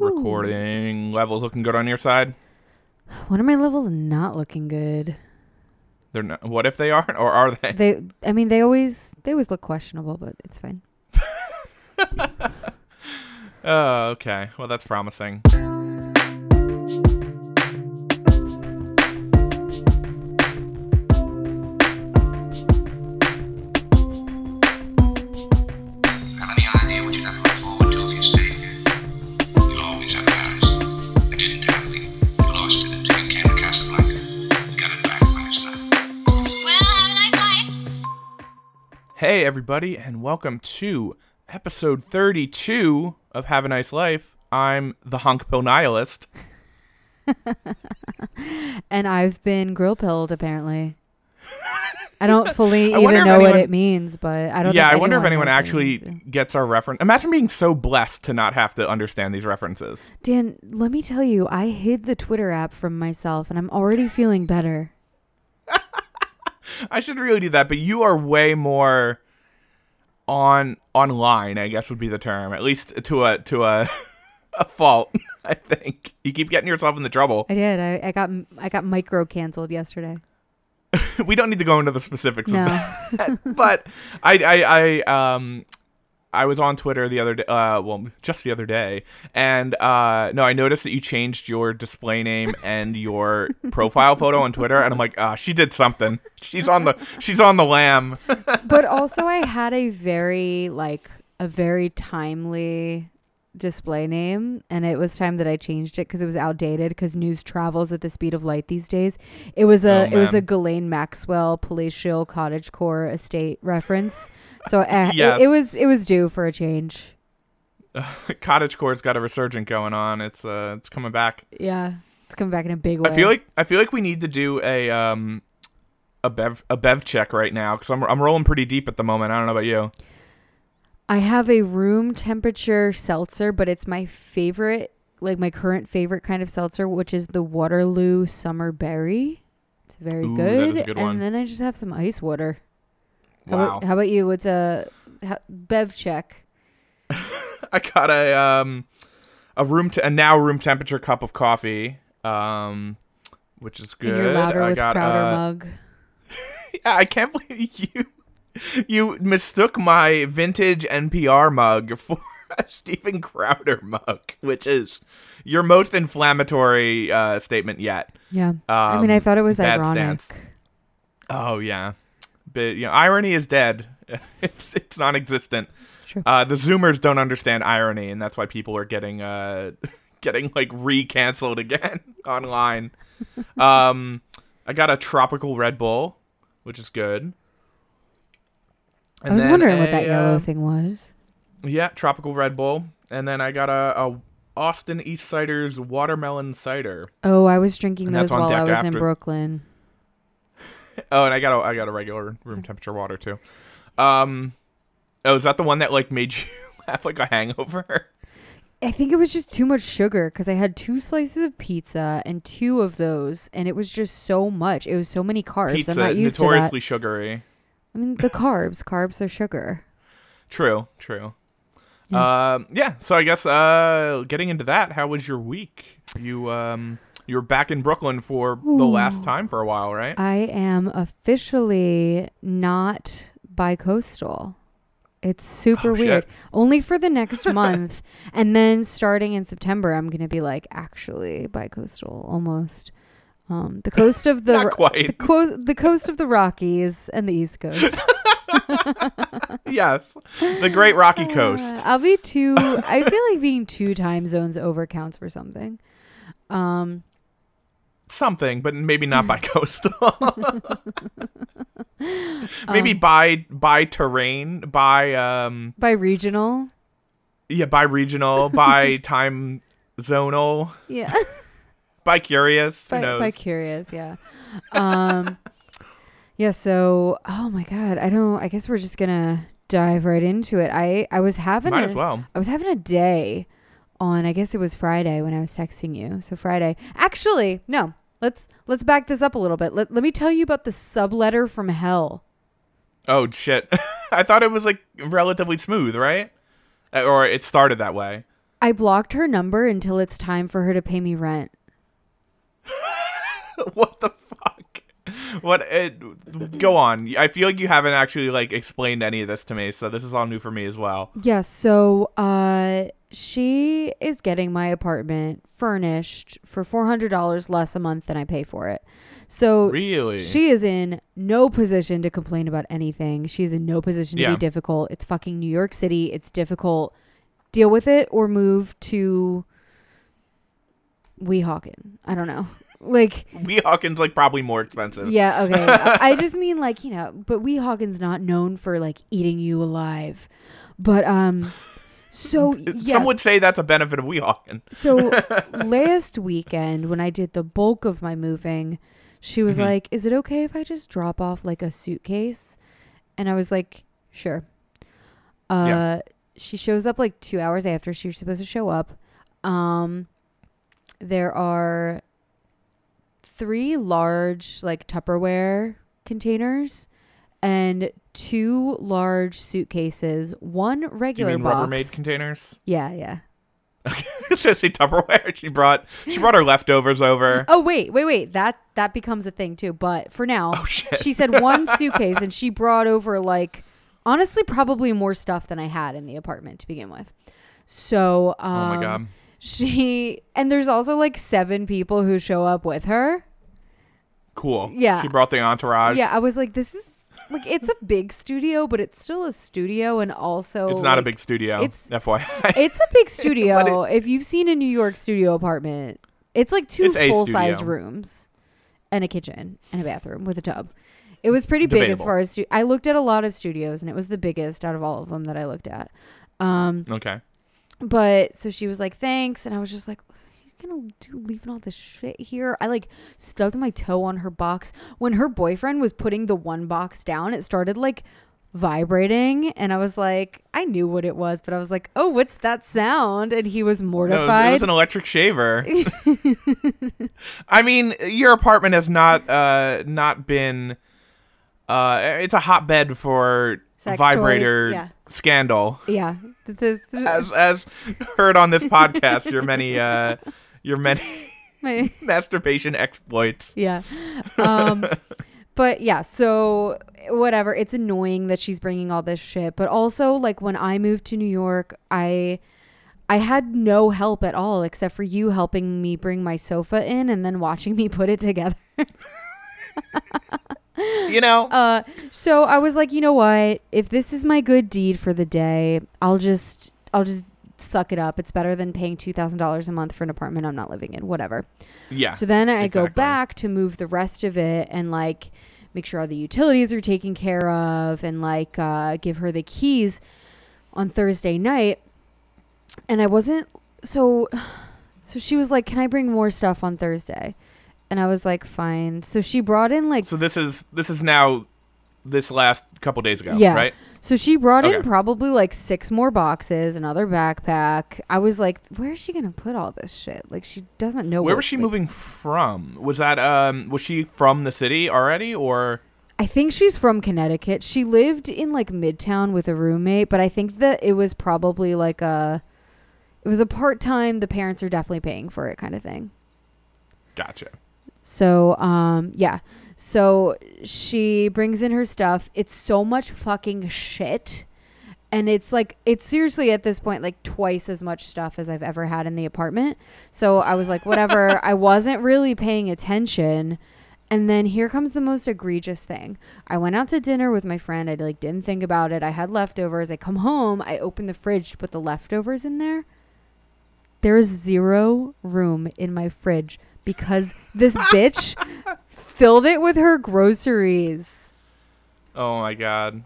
Recording levels looking good on your side. One of my levels not looking good. They're not. What if they aren't, or are they? They, I mean, they always they always look questionable, but it's fine. Oh, okay. Well, that's promising. Everybody, and welcome to episode 32 of Have a Nice Life. I'm the Hunk Pill Nihilist. And I've been grill pilled apparently. I don't fully I even know what it means, but I don't. yeah, I wonder if anyone knows what it actually gets our reference. Imagine being so blessed to not have to understand these references. Dan, let me tell you, I hid the Twitter app from myself, and I'm already feeling better. I should really do that, but you are way more on online, I guess would be the term. At least to a to a a fault, I think. You keep getting yourself into trouble. I did. I, I got I got micro canceled yesterday. we don't need to go into the specifics No. of that. but I, I, I, um, I was on Twitter the other day, uh, well, just the other day, and uh, no, I noticed that you changed your display name and your profile photo on Twitter, and I'm like, ah, she did something. She's on the, she's on the lam. but also I had a very like a very timely display name and it was time that I changed it because it was outdated because news travels at the speed of light these days. It was a Oh, it was a. Ghislaine Maxwell palatial cottagecore estate reference. So uh, Yes. it, it was it was due for a change. Cottage Core's got a resurgent going on. It's, uh, it's coming back. Yeah. It's coming back in a big way. I feel like, I feel like we need to do a, um, a bev, a bev check right now because I'm, I'm rolling pretty deep at the moment. I don't know about you. I have a room temperature seltzer, but it's my favorite, like my current favorite kind of seltzer, which is the Waterloo Summer Berry. It's very Ooh, good. good and one. then I just have some ice water. How, about, how about you? What's a how, bev check? I got a um a room to a now room temperature cup of coffee, um, which is good. And you're louder I with got Crowder uh, mug. Yeah, I can't believe you you mistook my vintage NPR mug for a Steven Crowder mug, which is your most inflammatory uh, statement yet. Yeah. I mean, I Um, thought it was ironic. stance. Oh yeah, but you know, irony is dead. it's it's non-existent. True. Uh, the Zoomers don't understand irony, and that's why people are getting uh getting like re-canceled again online. um, I got a tropical Red Bull, which is good. I was wondering what that yellow uh, thing was. Yeah, tropical Red Bull, and then I got a, a Austin Eastciders watermelon cider. Oh, I was drinking and those while I was in Brooklyn. Oh, and I got a I got a regular room temperature water too. Um, oh, is that the one that like made you have like a hangover? I think it was just too much sugar because I had two slices of pizza and two of those, and it was just so much. It was so many carbs. Pizza I'm not used to notoriously that. sugary. I mean, the carbs. carbs are sugar. True, true. Yeah. Um, yeah. So I guess uh, getting into that, how was your week? You um, you were back in Brooklyn for the last time for a while, right? I am officially not bi-coastal. It's super Oh, shit. weird. Only for the next month, and then starting in September, I'm gonna be like actually bi-coastal almost. Um, the coast of the Not quite. the, co- the coast of the Rockies and the East Coast. yes, the Great Rocky Coast. Uh, I'll be two. I feel like being two time zones over counts for something. Um, Something, but maybe not by coastal. maybe Um, by by terrain, by um, by regional. yeah, by regional, by time zonal, Yeah. by curious. Who by, knows? by curious. Yeah. Um, yeah. So, oh my God, I don't. I guess we're just gonna dive right into it. I I was having Might a, as well. I was having a day on. I guess it was Friday when I was texting you. So Friday. Actually, no. Let's let's back this up a little bit. Let, let me tell you about the subletter from hell. Oh shit! I thought it was like relatively smooth, right? Uh, Or it started that way. I blocked her number until it's time for her to pay me rent. what the? What? It, go on. I feel like you haven't actually like explained any of this to me, so this is all new for me as well. Yes, so uh she is getting my apartment furnished for $400 less a month than I pay for it. So Really? she is in no position to complain about anything. She's in no position to Yeah. be difficult. It's fucking New York City. It's difficult. Deal with it or move to Weehawken. I don't know. Like Weehawken's like probably more expensive. yeah, okay. I I just mean like, you know, but Weehawken's not known for like eating you alive. But um so yeah. Some would say that's a benefit of Weehawken. So last weekend when I did the bulk of my moving, she was Mhm. like, "Is it okay if I just drop off like a suitcase?" And I was like, "Sure." Uh Yeah. she shows up like 2 hours after she was supposed to show up. Um there are three large like Tupperware containers and two large suitcases, one Do you regular mean box. Rubbermaid containers? yeah, yeah. Should I say Tupperware? She brought she brought her leftovers over. Oh wait, wait, wait. That that becomes a thing too. But for now, Oh she said one suitcase and she brought over like honestly probably more stuff than I had in the apartment to begin with. So um, oh my god. she and there's also like seven people who show up with her. Cool. yeah. She brought the entourage. Yeah, I was like, this is like it's a big studio, but it's still a studio and also It's not a big studio. it's- FYI. It's a big studio. if you've seen a New York studio apartment, it's like two It's full size rooms and a kitchen and a bathroom with a tub. It was pretty big as far as stu- I looked at a lot of studios and it was the biggest out of all of them that I looked at. Um, okay. but so she was like, "Thanks," and I was just like, "What are you gonna do leaving all this shit here?" I like stubbed my toe on her box when her boyfriend was putting the one box down. It started like vibrating, and I was like, I knew what it was, but I was like, "Oh, what's that sound?" And he was No, it, was, mortified. it was an electric shaver. I mean, your apartment has not uh not been uh it's a hotbed for Sex vibrator toys, yeah. scandal. yeah, this is As as heard on this podcast, your many uh your many my- masturbation exploits. yeah. Um, but yeah, so whatever. It's annoying that she's bringing all this shit, but also like when I moved to New York, I I had no help at all except for you helping me bring my sofa in and then watching me put it together. You know? Uh, so I was like, you know what? If this is my good deed for the day, I'll just I'll just suck it up. It's better than paying two thousand dollars a month for an apartment I'm not living in. Whatever. yeah. So then I go back to move the rest of it and like make sure all the utilities are taken care of and like uh, give her the keys on Thursday night. And I wasn't so so she was like, "Can I bring more stuff on Thursday?" And I was like, "Fine." So she brought in like So this is this is now this last couple days ago, Yeah. right? so she brought in probably like six more boxes, another backpack. I was like, "Where is she going to put all this shit?" Like she doesn't know Where was she like- moving from? Was that um was she from the city already or I think she's from Connecticut. She lived in like Midtown with a roommate, but I think that it was probably like a it was a part-time the parents are definitely paying for it kind of thing. gotcha. So, um yeah. So she brings in her stuff. It's so much fucking shit. And it's like it's seriously at this point like twice as much stuff as I've ever had in the apartment. So I was like whatever. I wasn't really paying attention. And then here comes the most egregious thing. I went out to dinner with my friend. I like didn't think about it. I had leftovers. I come home, I open the fridge to put the leftovers in there. There's zero room in my fridge because this bitch filled it with her groceries. Oh my god.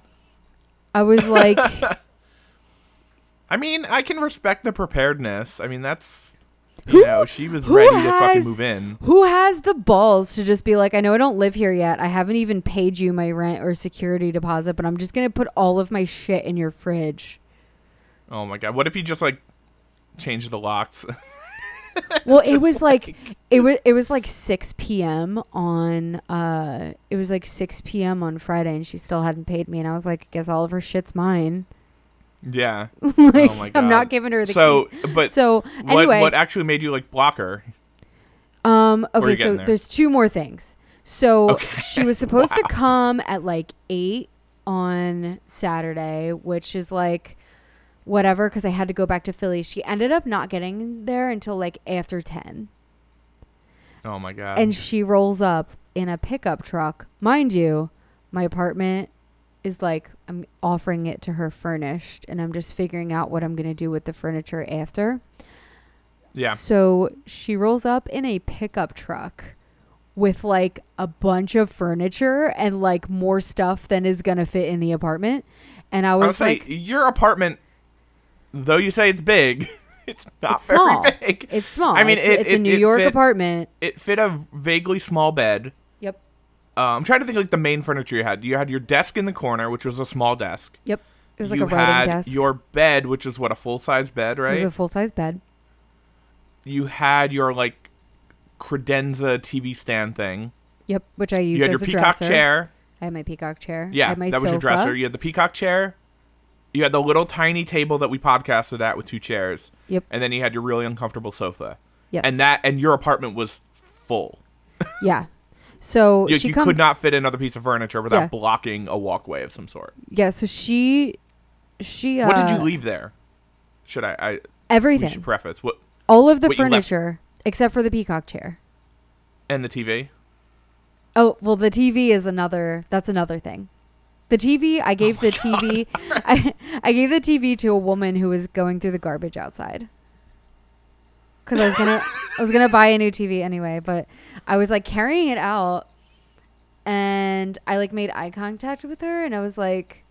I was like, I mean, I can respect the preparedness. I mean, that's Who- you know, she was who ready to fucking move in. who has the balls to just be like, I know I don't live here yet. I haven't even paid you my rent or security deposit, but I'm just going to put all of my shit in your fridge. Oh my god. What if you just like changed the locks? Well, it was like it was it was like 6 p.m. on uh it was like 6 p.m. on Friday and she still hadn't paid me and I was like, I guess all of her shit's mine. Yeah. like, Oh my I'm not giving her the So, keys. but So what anyway, what actually made you like block her? Um. Okay. So there? there's two more things. So Okay. she was supposed to come at like eight on Saturday, which is like whatever because I had to go back to Philly. She ended up not getting there until like after 10. Oh my god. and she rolls up in a pickup truck. Mind you, my apartment is like I'm offering it to her furnished, and I'm just figuring out what I'm gonna do with the furniture after. yeah. So she rolls up in a pickup truck with like a bunch of furniture and like more stuff than is gonna fit in the apartment. And I I was say like, your apartment, though you say it's big, it's not it's very small. big. It's small. I mean, it's, it- it's a New it York fit- apartment. It fit a vaguely small bed. Yep. Uh, I'm trying to think like the main furniture you had. You had your desk in the corner, which was a small desk. Yep. It was like you a writing had desk. your bed, which is what a full size bed, right? It was a full size bed. you had your like credenza TV stand thing. Yep. Which I used You had as your a peacock dresser. chair. I had my peacock chair. I Yeah, had my that was your dresser. You had the peacock chair. You had the little tiny table that we podcasted at with two chairs. Yep. And then you had your really uncomfortable sofa. Yes. And that and your apartment was full. Yeah. So You, she you comes. could not fit another piece of furniture without Yeah. blocking a walkway of some sort. yeah. So she. She. Uh, what did you leave there? Should I? I we Everything. should preface what All of the what you left- furniture except for the peacock chair. and the TV. Oh well, the TV is another. That's another thing. The TV, I oh gave the TV, I, I gave the TV to a woman who was going through the garbage outside. Because I was gonna, I was gonna buy a new TV anyway, but I was like carrying it out, and I like made eye contact with her, and I was like,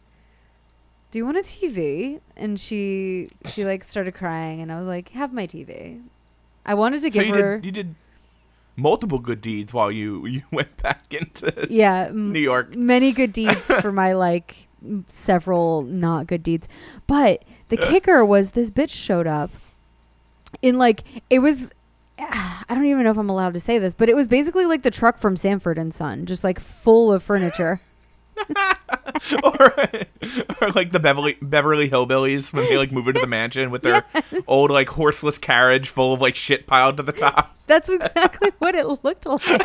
"Do you want a TV?" And she, she like started crying, and I was like, "Have my TV." I wanted to So give you her, did you did multiple good deeds while you you went back into yeah, New York. many good deeds for my like several not good deeds. But the uh. kicker was this bitch showed up in like it was I don't even know if I'm allowed to say this, but it was basically like the truck from Sanford and Son, just like full of furniture. or, or like the Beverly Beverly Hillbillies when they like move into the mansion with their old like horseless carriage full of like shit piled to the top. That's exactly what it looked like.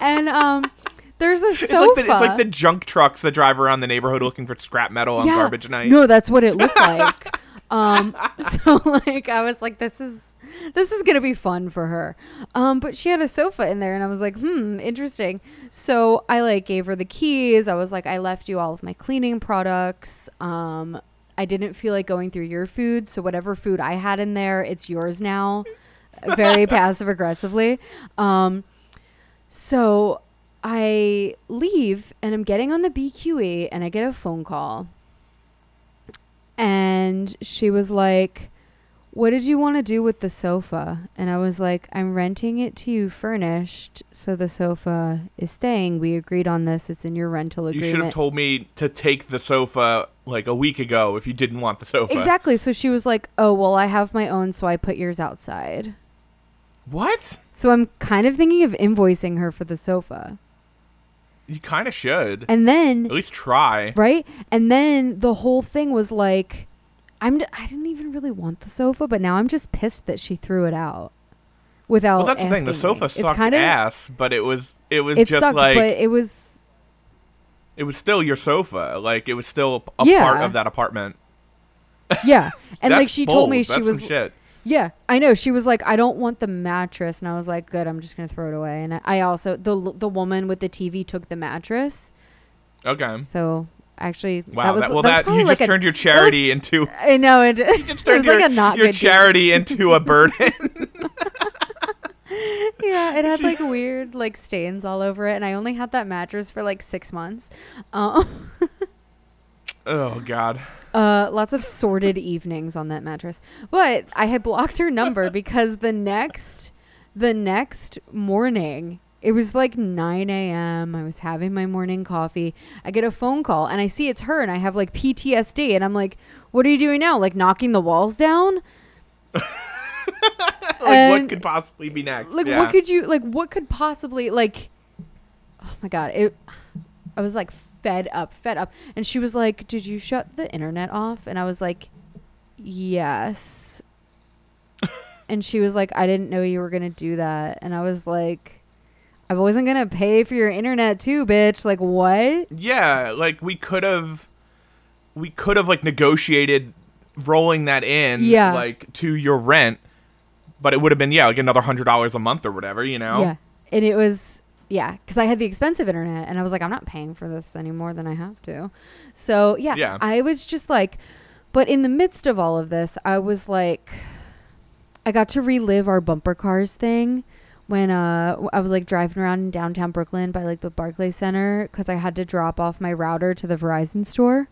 and um there's a It's sofa. like the it's like the junk trucks that drive around the neighborhood looking for scrap metal on Yeah. garbage night. No, that's what it looked like. Um, so like I was like, this is this is gonna be fun for her. Um, but she had a sofa in there, and I was like, hmm, interesting. So I like gave her the keys. I was like, I left you all of my cleaning products. Um, I didn't feel like going through your food, so whatever food I had in there, it's yours now. Very passive aggressively. Um, so I leave and I'm getting on the BQE and I get a phone call. And she was like, What did you want to do with the sofa? And I was like, I'm renting it to you furnished. So the sofa is staying. We agreed on this. It's in your rental agreement. you should have told me to take the sofa like a week ago if you didn't want the sofa. Exactly. So she was like, Oh, well, I have my own. So I put yours outside. What? So I'm kind of thinking of invoicing her for the sofa. You kind of should. And then At least try. right? And then the whole thing was like, I'm d- I didn't even really want the sofa, but now I'm just pissed that she threw it out without. Well, that's the thing. The sofa me. Sucked kinda- ass, but it was it was It just sucked, like but it was it was still your sofa. Like it was still a Yeah. part of that apartment. yeah. And like she told me she That's was some shit. Yeah, I know she was like I don't want the mattress, and I was like good, I'm just gonna throw it away. And I- I also the the woman with the TV took the mattress, Okay. so actually Wow. that was that, well, that, that you like just a- turned your charity into I know it, it just was turned like a not your charity into a burden. Yeah, it had like weird like stains all over it, and I only had that mattress for like six months. Um, oh God. uh, lots of sordid evenings on that mattress, but I had blocked her number because the next, the next morning. It was like 9 a.m. I was having my morning coffee. I get a phone call and I see it's her, and I have like PTSD. And I'm like, What are you doing now? Like knocking the walls down? Like And- what could possibly be next? like yeah. what could you like what could possibly like oh my god it i was like fed up, fed up. And she was like, "Did you shut the internet off?" And I was like, "Yes." and she was like, "I didn't know you were gonna do that." And I was like, "I wasn't gonna pay for your internet too, bitch. Like what?" Yeah, like we could have, we could have like negotiated rolling that in, Yeah. like to your rent, but it would have been yeah, like another hundred dollars a month or whatever, you know. Yeah. And it was, yeah, because I had the expensive internet and I was like, I'm not paying for this any more than I have to. So, yeah, Yeah. I was just like, but in the midst of all of this, I was like, I got to relive our bumper cars thing when uh, I was like driving around in downtown Brooklyn by like the Barclay Center because I had to drop off my router to the Verizon store.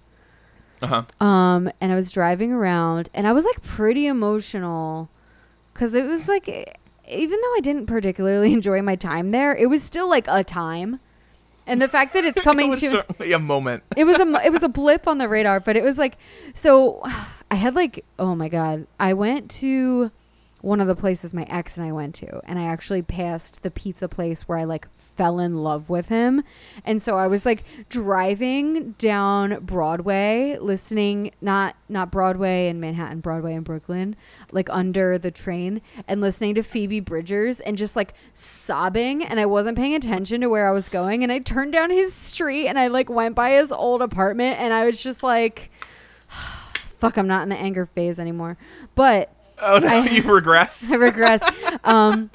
Uh huh. Um, and I was driving around, and I was like pretty emotional because it was like, even though I didn't particularly enjoy my time there, it was still like a time. And the fact that it's it coming was to certainly a moment. it was a it was a blip on the radar, but it was like so. I had like oh my god, I went to one of the places my ex and I went to, and I actually passed the pizza place where I like fell in love with him, and so I was like driving down Broadway, listening not not Broadway in Manhattan, Broadway in Brooklyn, like under the train, and listening to Phoebe Bridgers and just like sobbing, and I wasn't paying attention to where I was going, and I turned down his street and I like went by his old apartment, and I was just like. Fuck, I'm not in the anger phase anymore. But Oh no, I- you've regressed. I regress. um,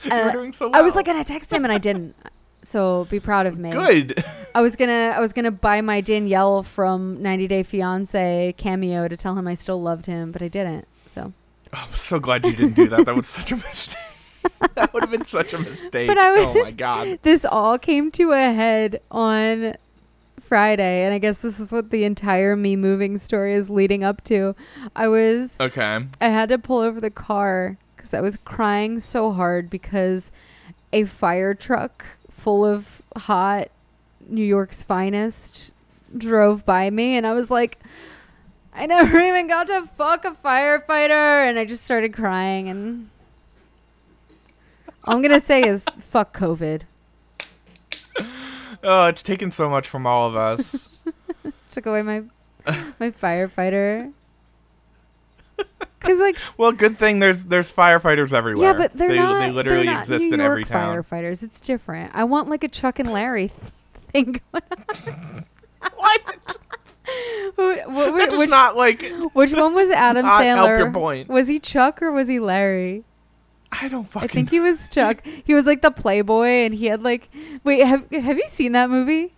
you uh, were doing so I was like gonna text him and I didn't. So be proud of me. good. I was gonna I was gonna buy my Danielle from 90 Day Fiance cameo to tell him I still loved him, but I didn't. So, I'm so glad you didn't do that. That was such a mistake. that would have been such a mistake. But I was, oh my god. this all came to a head on Friday, and I guess this is what the entire me moving story is leading up to. I was Okay. I had to pull over the car because I was crying so hard because a fire truck full of hot New York's finest drove by me, and I was like, I never even got to fuck a firefighter, and I just started crying. And all I'm gonna say is fuck COVID. Oh, it's taken so much from all of us. Took away my my firefighter. Cause like well, good thing there's there's firefighters everywhere. Yeah, but they're they, not. They literally not exist New in York every town. Firefighters, it's different. I want like a Chuck and Larry thing. going What? on. Who- wh- That wh- does which, not like. which one was Adam Sandler? your point. Was he Chuck or was he Larry? I don't fucking. I think he was Chuck. he was like the Playboy, and he had like. Wait, have have you seen that movie?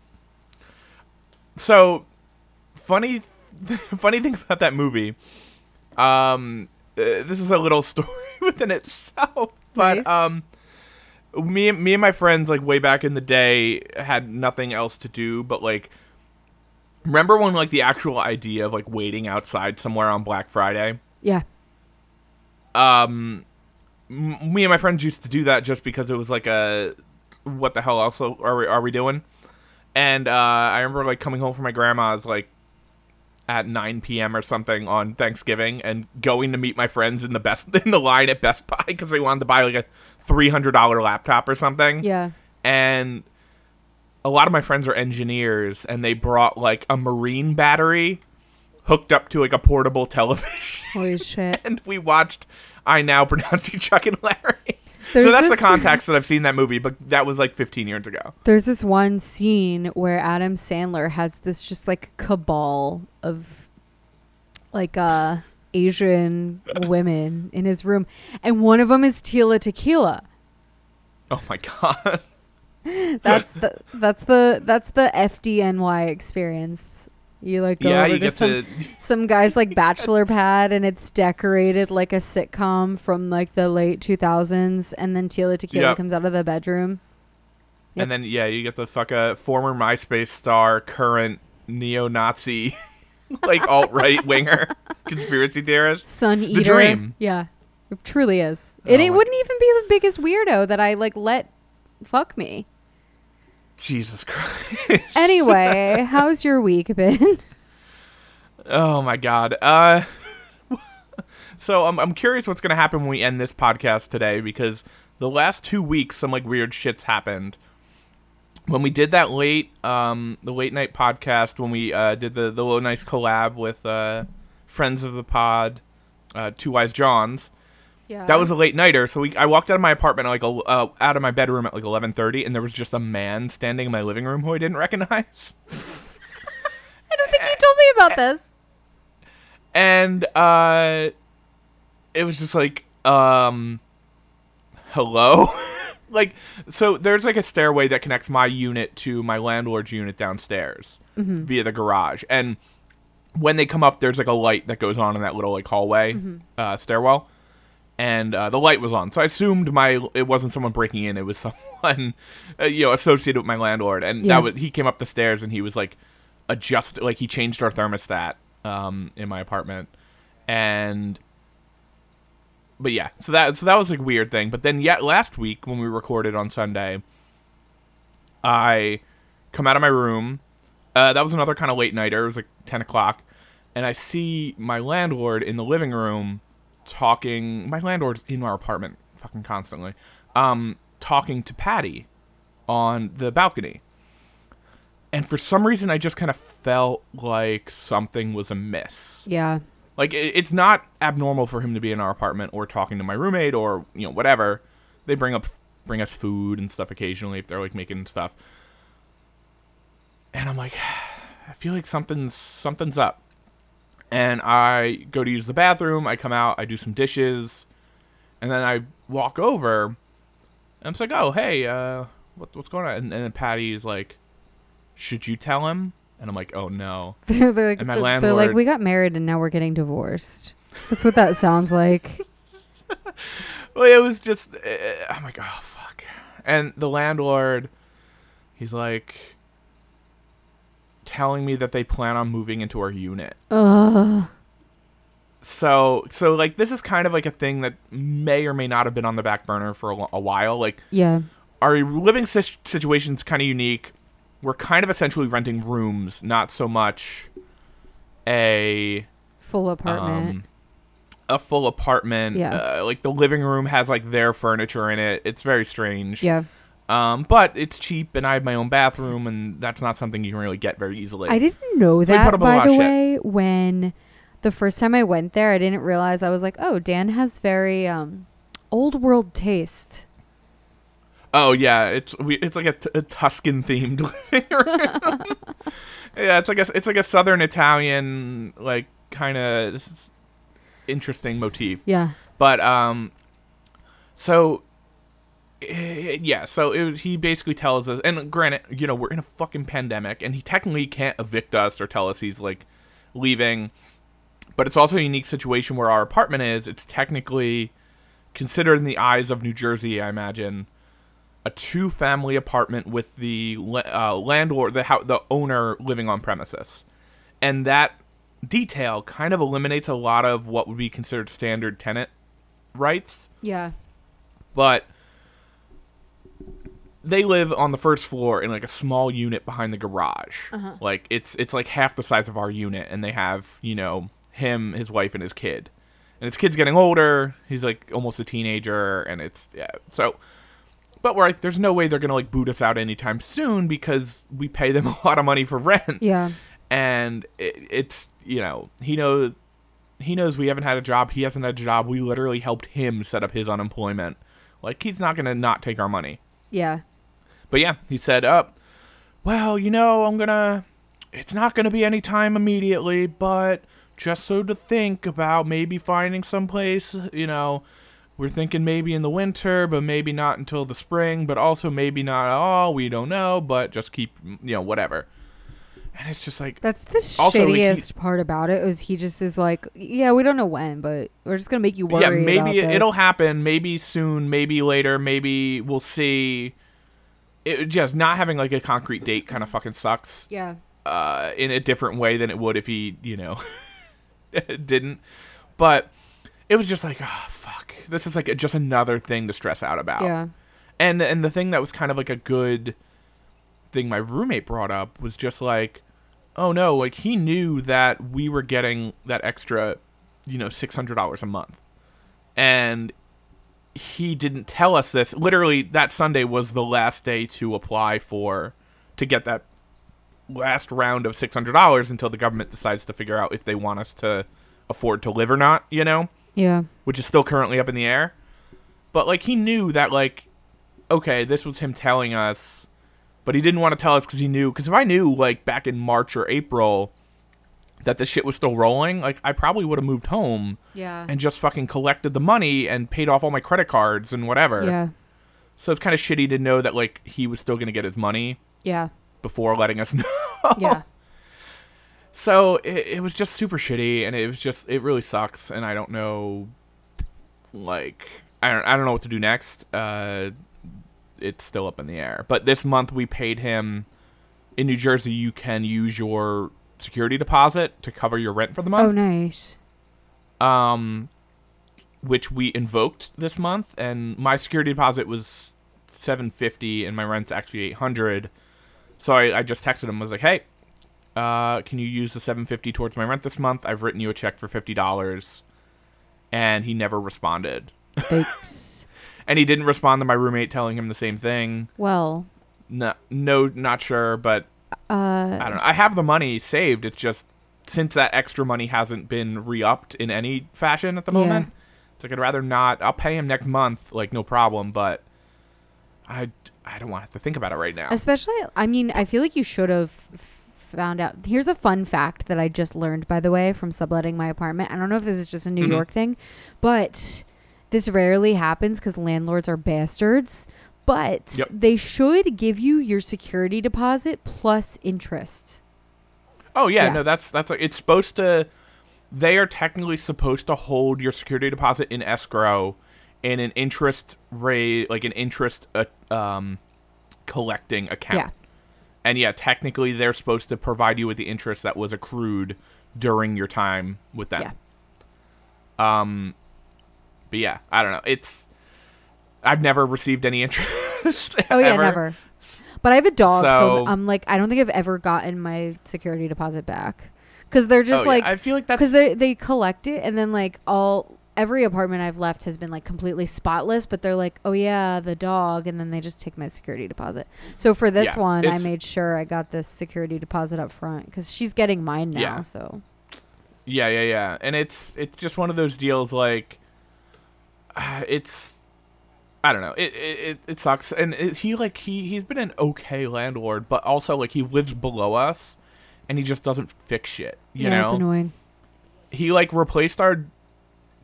so funny funny thing about that movie um uh, this is a little story within itself but Nice. um me and me and my friends like way back in the day had nothing else to do but like remember when like the actual idea of like waiting outside somewhere on black friday Yeah. um m- me and my friends used to do that just because it was like a what the hell else are we, are we doing and uh i remember like coming home from my grandma's like at 9 p.m or something on thanksgiving and going to meet my friends in the best in the line at best buy because they wanted to buy like a $300 laptop or something Yeah. and a lot of my friends are engineers and they brought like a marine battery hooked up to like a portable television Holy shit. and we watched I now pronounce you Chuck and Larry. So that's the context that I've seen that movie, but that was like 15 years ago. There's this one scene where Adam Sandler has this just like cabal of like uh Asian women in his room, and one of them is Tila Tequila. Oh my god. That's the that's the that's the FDNY experience. You like go yeah, over to some to some guy's like bachelor pad, and it's decorated like a sitcom from like the late 2000s, and then Tila Tequila Yep. comes out of the bedroom. Yep. and then yeah, you get the fuck a former MySpace star, current neo-Nazi like alt-right winger conspiracy theorist. Sun Eater. The dream. Yeah. It truly is. Oh and Oh it my- wouldn't even be the biggest weirdo that I like let fuck me. Jesus Christ. Anyway, how's your week been? Oh my god. Uh So I'm I'm curious what's going to happen when we end this podcast today because the last 2 weeks some like weird shit's happened. when we did that late um the late night podcast when we uh did the the little nice collab with uh friends of the pod uh two wise johns Yeah. that was a late nighter so we i walked out of my apartment like uh, out of my bedroom at like 11:30 and there was just a man standing in my living room who i didn't recognize. I don't think you told me about this. and uh it was just like um hello? Like so there's like a stairway that connects my unit to my landlord's unit downstairs via the garage. And when they come up there's like a light that goes on in that little like hallway uh stairwell and uh, the light was on. So i assumed my it wasn't someone breaking in it was someone uh, you know associated with my landlord. And Yeah. that was he came up the stairs and he was like adjust like he changed our thermostat um in my apartment. And but yeah so that so that was like a weird thing. But then yet last week when we recorded on sunday i come out of my room. Uh, that was another kind of late nighter. It was like 10 o'clock. And i see my landlord in the living room talking my landlord's in our apartment fucking constantly um talking to patty on the balcony and for some reason i just kind of felt like something was amiss Yeah. like it, it's not abnormal for him to be in our apartment or talking to my roommate or you know whatever. They bring up bring us food and stuff occasionally if they're like making stuff. And I'm like, I feel like something's something's up. And I go to use the bathroom. I come out. I do some dishes, and then I walk over. And I'm just like, oh hey, uh, what, what's going on? And, and then Patty's like, should you tell him? And I'm like, oh no. they're like, And my they're like, we got married and now we're getting divorced. That's what that sounds like. Well, it was just. Uh, I'm like, oh fuck. And the landlord, he's like, telling me that they plan on moving into our unit. Ugh. So, so like this is kind of like a thing that may or may not have been on the back burner for a, a while. Like Yeah. our living sis- situation's kind of unique. We're kind of essentially renting rooms, not so much a Full apartment. um, a full apartment. Yeah. Uh, like the living room has like their furniture in it. It's very strange. yeah. Um, but it's cheap, and I have my own bathroom, and that's not something you can really get very easily. I didn't know So that by the of shit. way when the first time I went there I didn't realize I was like, "Oh, Dan has very um old world taste." Oh yeah, it's we, it's like a, t- a Tuscan themed living room. yeah, it's like a it's like a Southern Italian like kind of interesting motif. Yeah. But um, so yeah, so it, he basically tells us, and granted, you know, we're in a fucking pandemic, and he technically can't evict us or tell us he's like leaving. But it's also a unique situation where our apartment is. It's technically considered in the eyes of New Jersey, I imagine, a two-family apartment with the uh, landlord, the hou- the owner living on premises, and that detail kind of eliminates a lot of what would be considered standard tenant rights Yeah. but they live on the first floor in like a small unit behind the garage. Uh-huh. Like it's it's like half the size of our unit, and they have you know him, his wife, and his kid. And his kid's getting older. He's like almost a teenager, and it's yeah. So, but we're like, there's no way they're gonna like boot us out anytime soon because we pay them a lot of money for rent Yeah. and it, it's you know he knows he knows we haven't had a job he hasn't had a job we literally helped him set up his unemployment like he's not gonna not take our money Yeah. but yeah he said up well you know i'm gonna it's not gonna be any time immediately but just so to think about maybe finding someplace you know we're thinking maybe in the winter but maybe not until the spring but also maybe not at all we don't know but just keep you know whatever and it's just like That's the Also, shittiest part about it. Was he just is like, yeah, we don't know when, but we're just gonna make you worry. yeah, maybe it- it'll happen. Maybe soon. Maybe later. Maybe we'll see. It just not having like a concrete date kind of fucking sucks. Yeah. Uh, in a different way than it would if he, you know, didn't. But it was just like, oh fuck, this is like just another thing to stress out about. Yeah. And and the thing that was kind of like a good thing my roommate brought up was just like, oh no, like he knew that we were getting that extra, you know, six hundred dollars a month, and he didn't tell us this. Literally, that Sunday was the last day to apply for to get that last round of six hundred dollars until the government decides to figure out if they want us to afford to live or not. You know, Yeah. which is still currently up in the air. But like he knew that like, okay, this was him telling us, but he didn't want to tell us because he knew. Because if I knew like back in March or April that the shit was still rolling, like I probably would have moved home Yeah. and just fucking collected the money and paid off all my credit cards and whatever. yeah. So it's kind of shitty to know that like he was still gonna get his money Yeah. before letting us know. Yeah. So it, it was just super shitty, and it was just it really sucks, and I don't know, like I don't I don't know what to do next. Uh, it's still up in the air. But this month we paid him in New Jersey. You can use your security deposit to cover your rent for the month. Oh, nice. Um, which we invoked this month, and my security deposit was seven fifty, and my rent's actually eight hundred. So I, I just texted him. I was like, "Hey, uh, can you use the seven fifty towards my rent this month? I've written you a check for fifty dollars." And he never responded. And he didn't respond to my roommate telling him the same thing. well, No, no, not sure, but uh, I don't know. I have the money saved. It's just since that extra money hasn't been re-upped in any fashion at the Yeah. moment. It's like I'd rather not. I'll pay him next month, like no problem. But I, I don't want to have to think about it right now. Especially, I mean, I feel like you should have f- found out. Here's a fun fact that I just learned, by the way, from subletting my apartment. I don't know if this is just a New Mhm. York thing, but this rarely happens because landlords are bastards. But Yep. they should give you your security deposit plus interest. Oh yeah, Yeah. no, that's that's it's supposed to. They are technically supposed to hold your security deposit in escrow, in an interest rate, like an interest uh, um, collecting account. Yeah. And yeah, technically they're supposed to provide you with the interest that was accrued during your time with them. Yeah. Um, but yeah, I don't know. It's I've never received any interest. Oh yeah, ever. never. But I have a dog, so, So- I'm like, I don't think I've ever gotten my security deposit back because they're just Oh, yeah, like, I feel like that's because they they collect it and then like all every apartment I've left has been like completely spotless, but they're like, oh yeah, the dog, and then they just take my security deposit. So for this Yeah, one, I made sure I got this security deposit up front because she's getting mine now. Yeah. So Yeah, yeah, yeah. And it's it's just one of those deals like it's I don't know. It it, it, sucks. And it, he like he he's been an okay landlord, but also like he lives below us and he just doesn't fix shit, you yeah, it's annoying. He like replaced our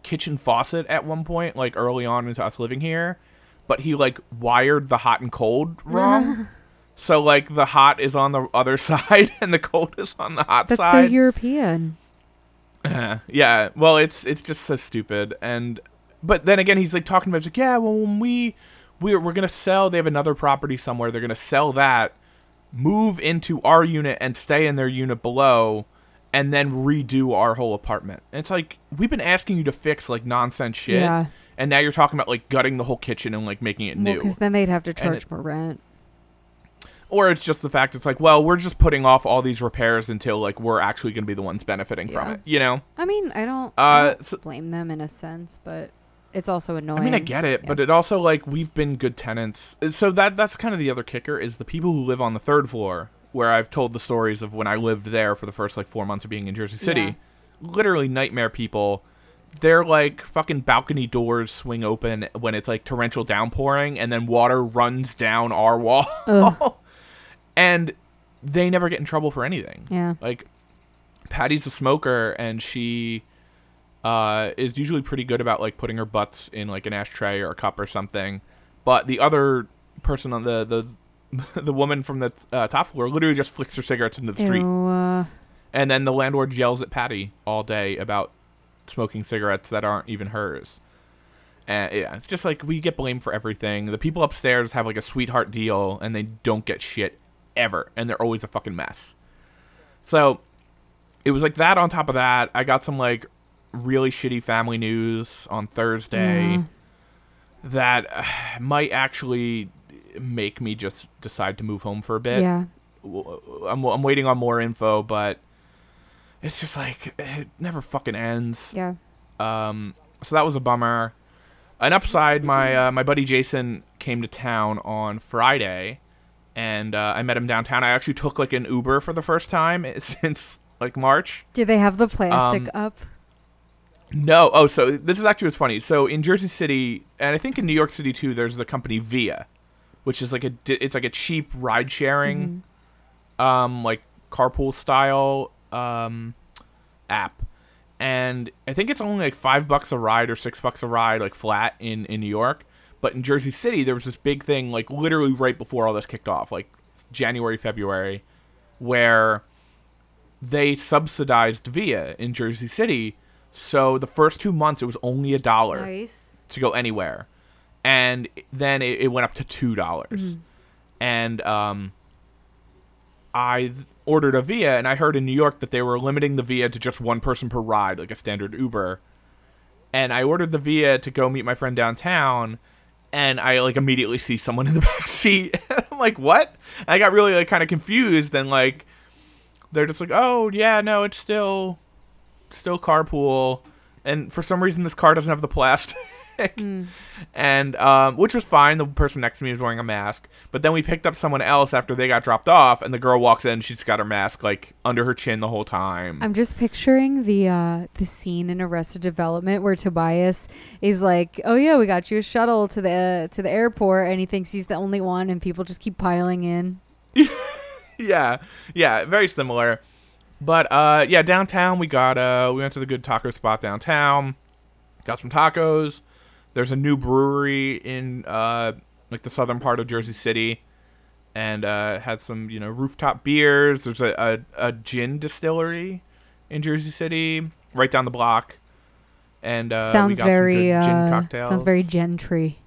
kitchen faucet at one point like early on into us living here, but he like wired the hot and cold wrong. so like the hot is on the other side and the cold is on the hot That's so side. European. yeah well it's it's just so stupid and but then again he's like talking about like yeah well when we we're, we're gonna sell they have another property somewhere. They're gonna sell that move into our unit and stay in their unit below and then redo our whole apartment. And it's like we've been asking you to fix like nonsense shit Yeah. and now you're talking about like gutting the whole kitchen and like making it Well, new. because then they'd have to charge it- more rent. or it's just the fact it's like well we're just putting off all these repairs until like we're actually gonna be the ones benefiting from it you know? I mean, I don't, I Uh, don't so- blame them in a sense, but it's also annoying. I mean, I get it, Yeah. but it also like we've been good tenants. So that that's kind of the other kicker is the people who live on the third floor, where I've told the stories of when I lived there for the first like four months of being in Jersey City. Yeah. Literally nightmare people. Their like fucking balcony doors swing open when it's like torrential downpouring, and then water runs down our wall, and they never get in trouble for anything. Yeah. Like Patty's a smoker and she uh, is usually pretty good about like putting her butts in like an ashtray or a cup or something. But the other person on the the the woman from the uh, top floor literally just flicks her cigarettes into the street, Ew, uh, and then the landlord yells at Patty all day about smoking cigarettes that aren't even hers. And yeah, it's just like we get blamed for everything. The people upstairs have like a sweetheart deal, and they don't get shit ever, and they're always a fucking mess. So it was like that. On top of that, I got some like really shitty family news on Thursday Yeah. that uh, might actually make me just decide to move home for a bit. yeah. W- I'm, I'm waiting on more info, but it's just like it never fucking ends. Yeah. Um, so that was a bummer. an upside, my uh, my buddy Jason came to town on Friday, and uh, I met him downtown. I actually took like an Uber for the first time since like March. Do they have the plastic Um, up? No, oh, so this is actually what's funny. So in Jersey City, and I think in New York City too, there's the company Via, which is like a it's like a cheap ride sharing, um, like carpool style um app, and I think it's only like five bucks a ride or six bucks a ride, like flat in in New York. But in Jersey City, there was this big thing, like literally right before all this kicked off, like January, February, where they subsidized Via in Jersey City. So the first two months, it was only a dollar Nice. to go anywhere, and then it, it went up to two dollars. And um, I th- ordered a Via, and I heard in New York that they were limiting the Via to just one person per ride, like a standard Uber. And I ordered the Via to go meet my friend downtown, and I like immediately see someone in the back seat. I'm like, what? And I got really like kind of confused, and like they're just like, oh yeah, no, it's still still carpool, and for some reason this car doesn't have the plastic. And um, which was fine. The person next to me was wearing a mask, but then we picked up someone else after they got dropped off, and the girl walks in. She's got her mask like under her chin the whole time. I'm just picturing the uh, the scene in Arrested Development where Tobias is like, "Oh yeah, we got you a shuttle to the to the airport," and he thinks he's the only one, and people just keep piling in. yeah, yeah, very similar. But uh, yeah, downtown we got uh, we went to the good taco spot downtown, got some tacos. There's a new brewery in uh, like the southern part of Jersey City, and uh, had some you know rooftop beers. There's a, a, a gin distillery in Jersey City right down the block, and uh, we sounds got some very good gin uh, cocktails. sounds very gentry.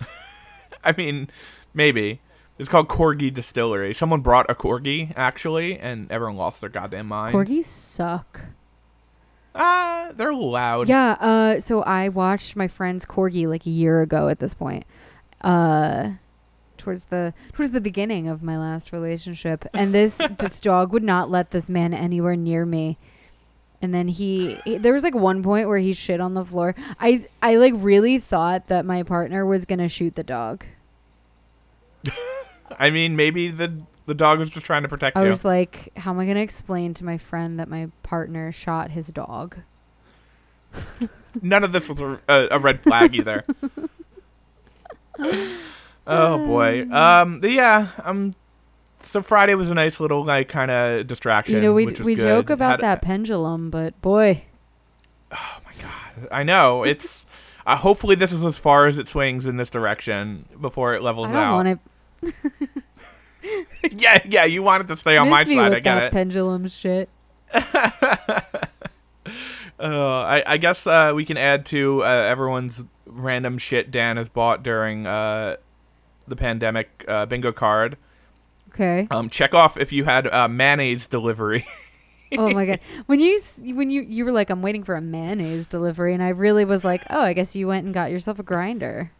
I mean, maybe. It's called Corgi Distillery. Someone brought a corgi actually, and everyone lost their goddamn mind. Corgis suck. Ah, they're loud. Yeah. Uh. So I watched my friend's corgi like a year ago. At this point, uh, towards the towards the beginning of my last relationship, and this this dog would not let this man anywhere near me. And then he, he, there was like one point where he shit on the floor. I I like really thought that my partner was gonna shoot the dog. I mean, maybe the the dog was just trying to protect I you. I was like, how am I gonna explain to my friend that my partner shot his dog? None of this was a, a, a red flag either. oh boy. Um. yeah. Um. So Friday was a nice little like kind of distraction. you know, we we good. joke about Had- that pendulum, but boy, Oh my god. I know it's. Uh, hopefully, this is as far as it swings in this direction before it levels I don't out. want it. yeah, yeah. You wanted to stay on my Miss me side. I get that it. pendulum shit. Uh, I, I guess uh, we can add to uh, everyone's random shit Dan has bought during uh, the pandemic uh, bingo card. Okay. Um, check off if you had uh, mayonnaise delivery. oh my god. When you s- when you you were like, I'm waiting for a mayonnaise delivery, and I really was like, oh, I guess you went and got yourself a grinder.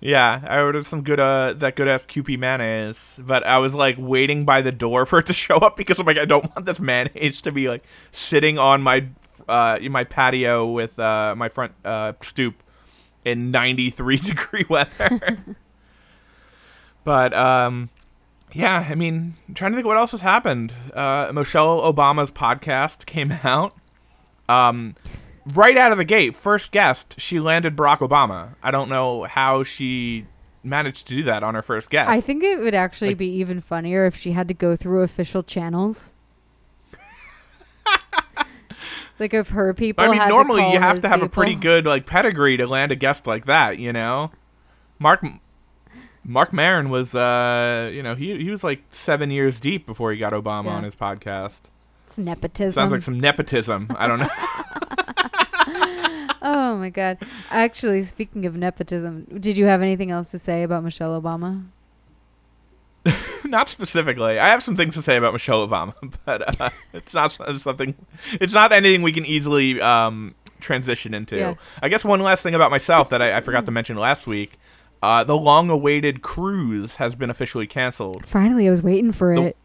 Yeah, I ordered some good uh that good ass Kewpie mayonnaise, but I was like waiting by the door for it to show up because I'm like I don't want this mayonnaise to be like sitting on my uh in my patio with uh my front uh stoop in 93 degree weather. but um yeah, I mean, I'm trying to think what else has happened. Uh Michelle Obama's podcast came out. Um right out of the gate, first guest, she landed Barack Obama. I don't know how she managed to do that on her first guest. I think it would actually Like- be even funnier if she had to go through official channels. like if her people. I mean, normally you have to have a pretty good like pedigree to land a guest like that, you know. Marc Marc Maron was, uh, you know, he he was like seven years deep before he got Obama Yeah. on his podcast. It's nepotism. Sounds like some nepotism. I don't know. oh my god! Actually, speaking of nepotism, did you have anything else to say about Michelle Obama? not specifically. I have some things to say about Michelle Obama, but uh, it's not something. It's not anything we can easily um, transition into. Yeah. I guess one last thing about myself that I, I forgot to mention last week: uh, the long-awaited cruise has been officially canceled. Finally, I was waiting for The- it.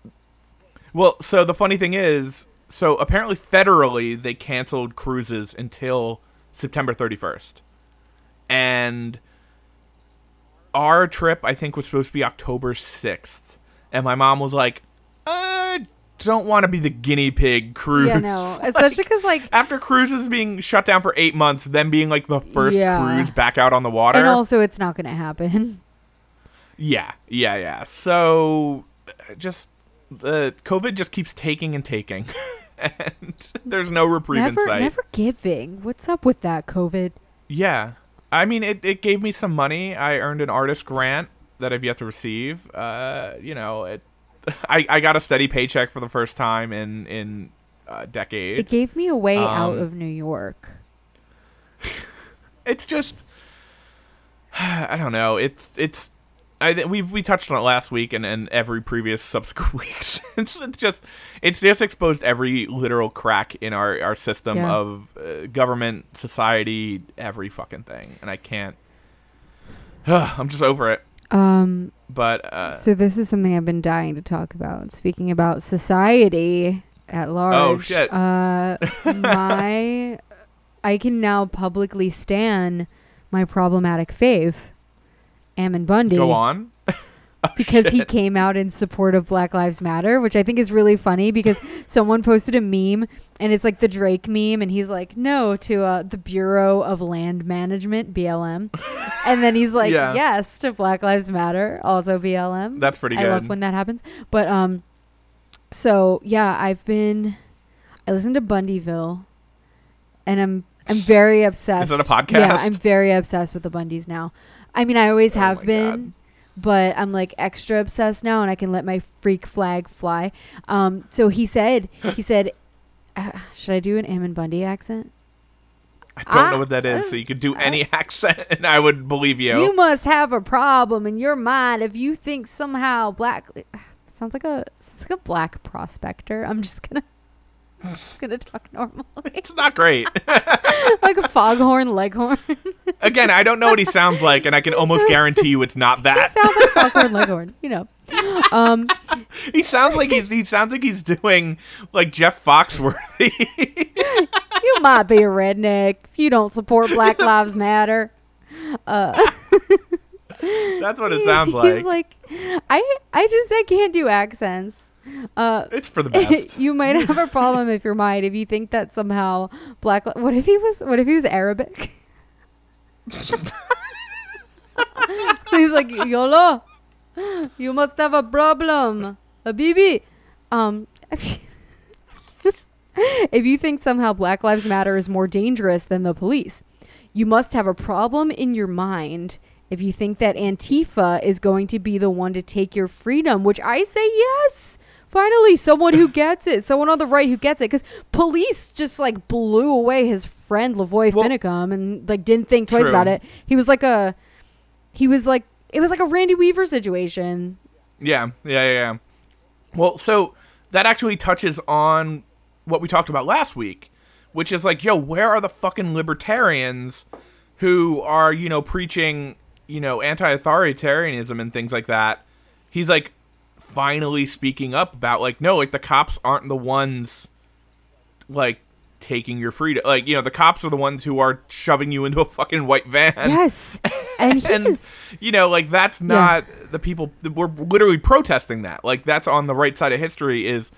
Well, so the funny thing is, so apparently federally they canceled cruises until September 31st. And our trip I think was supposed to be October 6th. And my mom was like, "I don't want to be the guinea pig cruise." Yeah, no. Like, Especially because like after cruises being shut down for 8 months, then being like the first Yeah. cruise back out on the water. and also it's not gonna happen. Yeah, yeah, yeah. So uh, just the COVID just keeps taking and taking, and there's no reprieve never in sight. never giving. What's up with that, COVID? Yeah, I mean, it, it gave me some money. I earned an artist grant that I've yet to receive. Uh, you know, it. I, I got a steady paycheck for the first time in in a decade. It gave me a way out Um, of New York. it's just I don't know. It's it's I th- we we touched on it last week and, and every previous subsequent weeks. it's, it's just it's just exposed every literal crack in our our system Yeah. of uh, government, society, every fucking thing, and I can't. I'm just over it. Um, But uh, so this is something I've been dying to talk about. Speaking about society at large. Oh, shit. Uh, my, I can now publicly stan my problematic fave, Ammon Bundy. go on. because he came out in support of Black Lives Matter, which I think is really funny because someone posted a meme and it's like the Drake meme and he's like, no to uh, the Bureau of Land Management, BLM. and then he's like, Yeah. yes to Black Lives Matter, also BLM. That's pretty good. I love when that happens. But, um, so yeah, I've been, I listened to Bundyville and I'm, I'm very obsessed. Is that a Yeah, podcast? I'm very obsessed with the Bundys now. I mean, I always Oh have been God. but I'm like extra obsessed now, and I can let my freak flag fly. Um, so he said, he said, uh, should I do an Ammon Bundy accent? I don't know Ah, what that is, so you could do uh, any accent, and I would believe you. You must have a problem in your mind if you think somehow black. Sounds like a sounds like a black prospector. I'm just gonna. I'm just gonna talk normally, it's not great. like a foghorn leghorn. Again, I don't know what he sounds like, and I can almost guarantee you it's not He that. sounds like foghorn leghorn, you know. Um, He sounds like he's he sounds like he's doing like Jeff Foxworthy. you might be a redneck if you don't support Black Lives Matter. Uh, That's what it sounds He's like. like, I, I just, I can't do accents. Uh, It's for the best. you might have a problem if you're mine if you think that somehow black. What if he was? What if he was Arabic? He's like, Yolo, you must have a problem, Habibi. Um, if you think somehow Black Lives Matter is more dangerous than the police, you must have a problem in your mind if you think that Antifa is going to be the one to take your freedom, which I say yes. Finally, someone who gets it, someone on the right who gets it, because police just like blew away his friend Lavoy Well- Finicum and like didn't think twice True. about it. He was like a, he was like it was like a Randy Weaver situation. Yeah, yeah, yeah, yeah. Well, so that actually touches on what we talked about last week, which is like, yo, where are the fucking libertarians who are, you know, preaching, you know, anti-authoritarianism and things like that? He's like finally speaking up about like, no, like the cops aren't the ones like taking your freedom. Like, you know, the cops are the ones who are shoving you into a fucking white van. yes, and and is. you know like that's not the people we're literally protesting that like that's on the right side of history is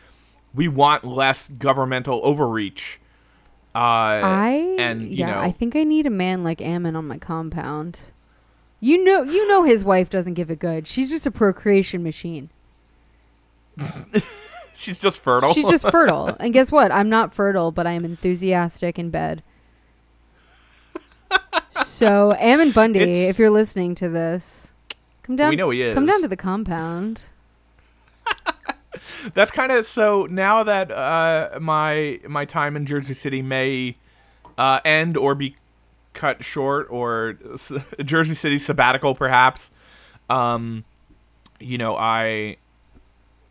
we want less governmental overreach uh I and you yeah, know I think I need a man like Ammon on my compound. You know, you know, his wife doesn't give it good. She's just a procreation machine. she's just fertile She's just fertile. And guess what? I'm not fertile, but I am enthusiastic in bed. So, Ammon Bundy, It's- if you're listening to this, come down. we know he is Come down to the compound. that's kind of so now that uh my my time in jersey city may uh end or be cut short or s- jersey city sabbatical perhaps um you know i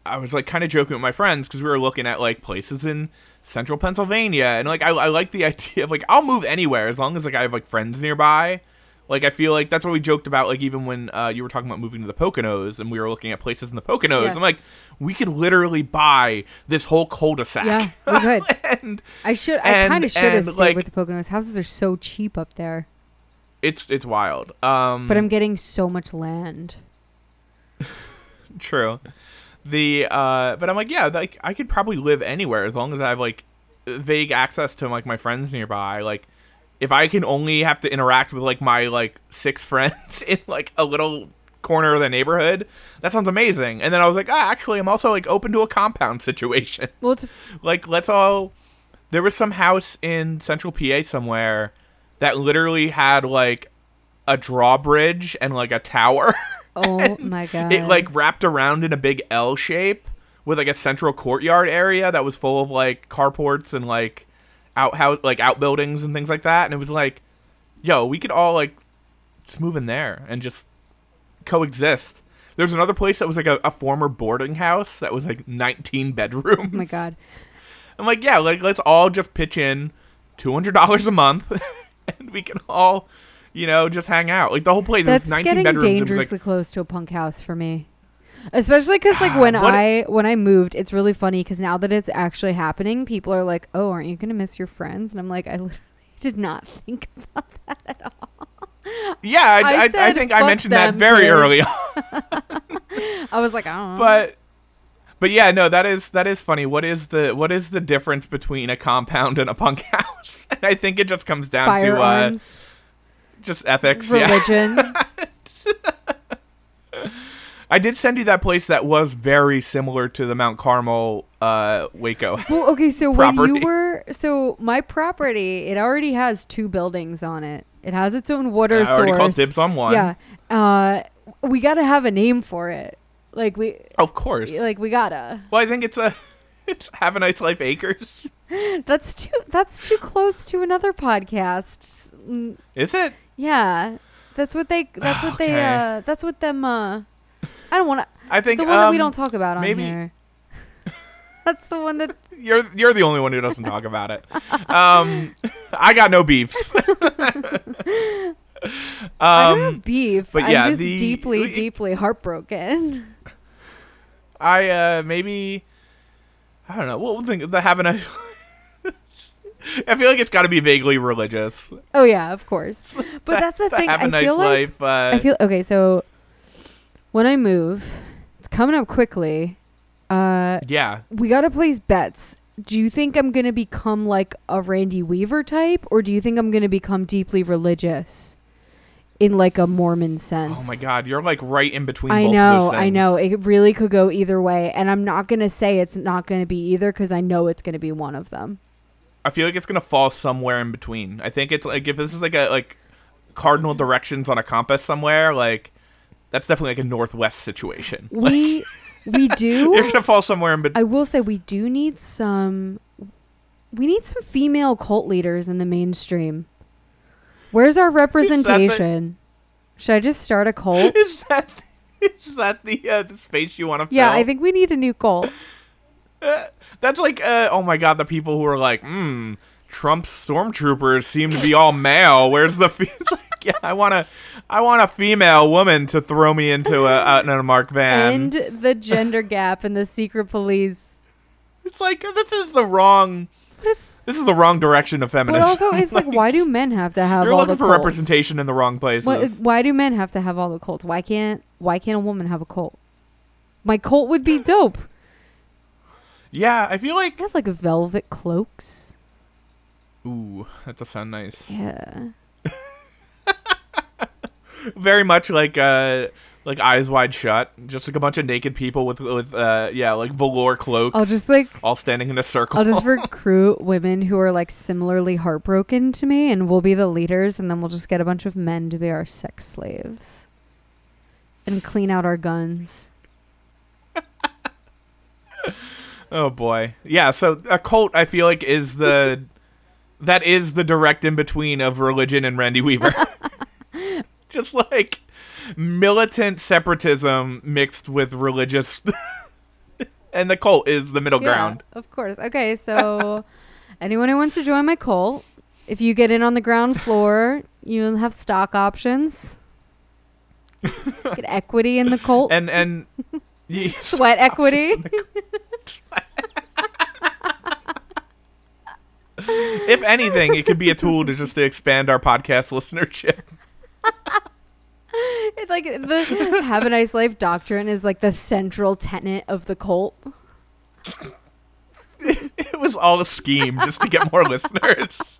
i was like kind of joking with my friends because we were looking at like places in central pennsylvania and like I, I like the idea of like i'll move anywhere as long as like i have like friends nearby Like I feel like that's what we joked about. Like even when uh, you were talking about moving to the Poconos and we were looking at places in the Poconos, Yeah. I'm like, we could literally buy this whole cul-de-sac. Yeah, we could. and I should. I kind of should have stayed like- with the Poconos. Houses are so cheap up there, it's it's wild. Um, but I'm getting so much land. True. The uh but I'm like, yeah, like I could probably live anywhere as long as I have like vague access to like my friends nearby. Like if I can only have to interact with like my like six friends in like a little corner of the neighborhood, that sounds amazing. And then I was like, ah, actually I'm also like open to a compound situation. Well, it's like let's all there was some house in central PA somewhere that literally had like a drawbridge and like a tower. oh my god. it like wrapped around in a big L shape with like a central courtyard area that was full of like carports and like outhouse like outbuildings and things like that and it was like yo we could all like just move in there and just coexist there's another place that was like a, a former boarding house that was like 19 bedrooms Oh my god. i'm like yeah like let's all just pitch in $200 a month and we can all you know just hang out like the whole place That's is 19 getting bedrooms dangerously like close to a punk house for me. Especially because like when I when I moved, it's really funny because now that it's actually happening, people are like, "Oh, aren't you gonna miss your friends?" And I'm like, I literally did not think about that at all. Yeah, I, I I, I, think I "Fuck mentioned that very kids." early on. I was like, I don't know. But but yeah, no, that is that is funny. What is the what is the difference between a compound and a punk house? And I think it just comes down to uh, firearms, just ethics. Yeah. religion. I did send you that place that was very similar to the Mount Carmel uh, Waco. well, okay, so when you were so my property, it already has two buildings on it. It has its own water I already source. called dibs on one. Yeah. Uh, we gotta have a name for it. Like we, Of course. like we gotta. well, I think it's a it's Have a Nice Life Acres. That's too. That's too close to another podcast. Is it? Yeah, that's what they. That's what they. Uh, that's what them. Uh, I don't want to. I think The one that we um, don't talk about on maybe- here. that's the one that. You're you're the only one who doesn't talk about it. Um, I got no beefs. I don't um, have beef. but I'm yeah, just the- deeply, we- deeply heartbroken. I uh maybe I don't know. What would think the have a. I feel like it's got to be vaguely religious. Oh yeah, of course. But that's the thing. have a I nice feel like life. Uh, I feel okay. So when I move, it's coming up quickly. Uh, yeah. we gotta place bets. Do you think I'm gonna become like a Randy Weaver type, or do you think I'm gonna become deeply religious, in like a Mormon sense? Oh my God, you're like right in between. I know, I know. It really could go either way, and I'm not gonna say it's not gonna be either because I know it's gonna be one of them. I feel like it's gonna fall somewhere in between. I think it's like if this is like a like cardinal directions on a compass somewhere, like that's definitely like a northwest situation. We we do. You're gonna fall somewhere in between. I will say we do need some we need some female cult leaders in the mainstream. Where's our representation? Should I just start a cult? Is that is that the uh, the space you want to fill? Yeah, I think we need a new cult. That's like, uh, oh my god, the people who are like, hmm, Trump's stormtroopers seem to be all male. Where's the? Fe-? It's like, yeah, I want to, I want a female woman to throw me into a out in a marked van. End the gender gap in the secret police. it's like this is the wrong. This is the wrong direction of feminism. but also, it's like, why do men have to have You're all looking the for cults? representation in the wrong places. Is- why do men have to have all the cults? Why can't Why can't a woman have a cult? My cult would be dope. Yeah, I feel like. I have like velvet cloaks. Ooh, that does sound nice. Yeah. Very much like uh, like eyes wide shut. Just like a bunch of naked people with with uh, yeah, like velour cloaks. I'll just like all standing in a circle. I'll just recruit women who are like similarly heartbroken to me, and we'll be the leaders, and then we'll just get a bunch of men to be our sex slaves and clean out our guns. Oh boy. Yeah, so a cult I feel like is the that is the direct in between of religion and Randy Weaver. Just like militant separatism mixed with religious and the cult is the middle ground. Of course. Okay, so anyone who wants to join my cult, if you get in on the ground floor, You will have stock options. Get equity in the cult. and and Sweat equity. if anything, it could be a tool to just to expand our podcast listenership. It's like the have a nice life doctrine is like the central tenet of the cult. It was all a scheme just to get more listeners.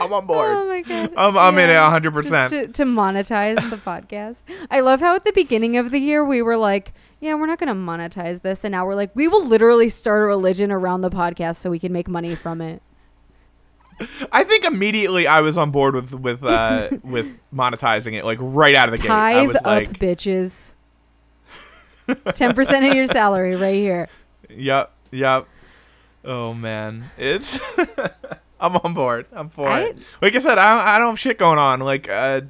I'm on board. Oh my god. I'm, I'm in it 100. percent to, to monetize the podcast. I love how at the beginning of the year we were like, yeah, we're not going to monetize this. And now we're like, we will literally start a religion around the podcast so we can make money from it. I think immediately I was on board with with uh, with monetizing it, like right out of the gate. I Tithe was up, like, bitches. 10% of your salary right here. Yep, yep. Oh man, it's. I'm on board. I'm for I- it. Like I said, I don't, I don't have shit going on. Like, uh,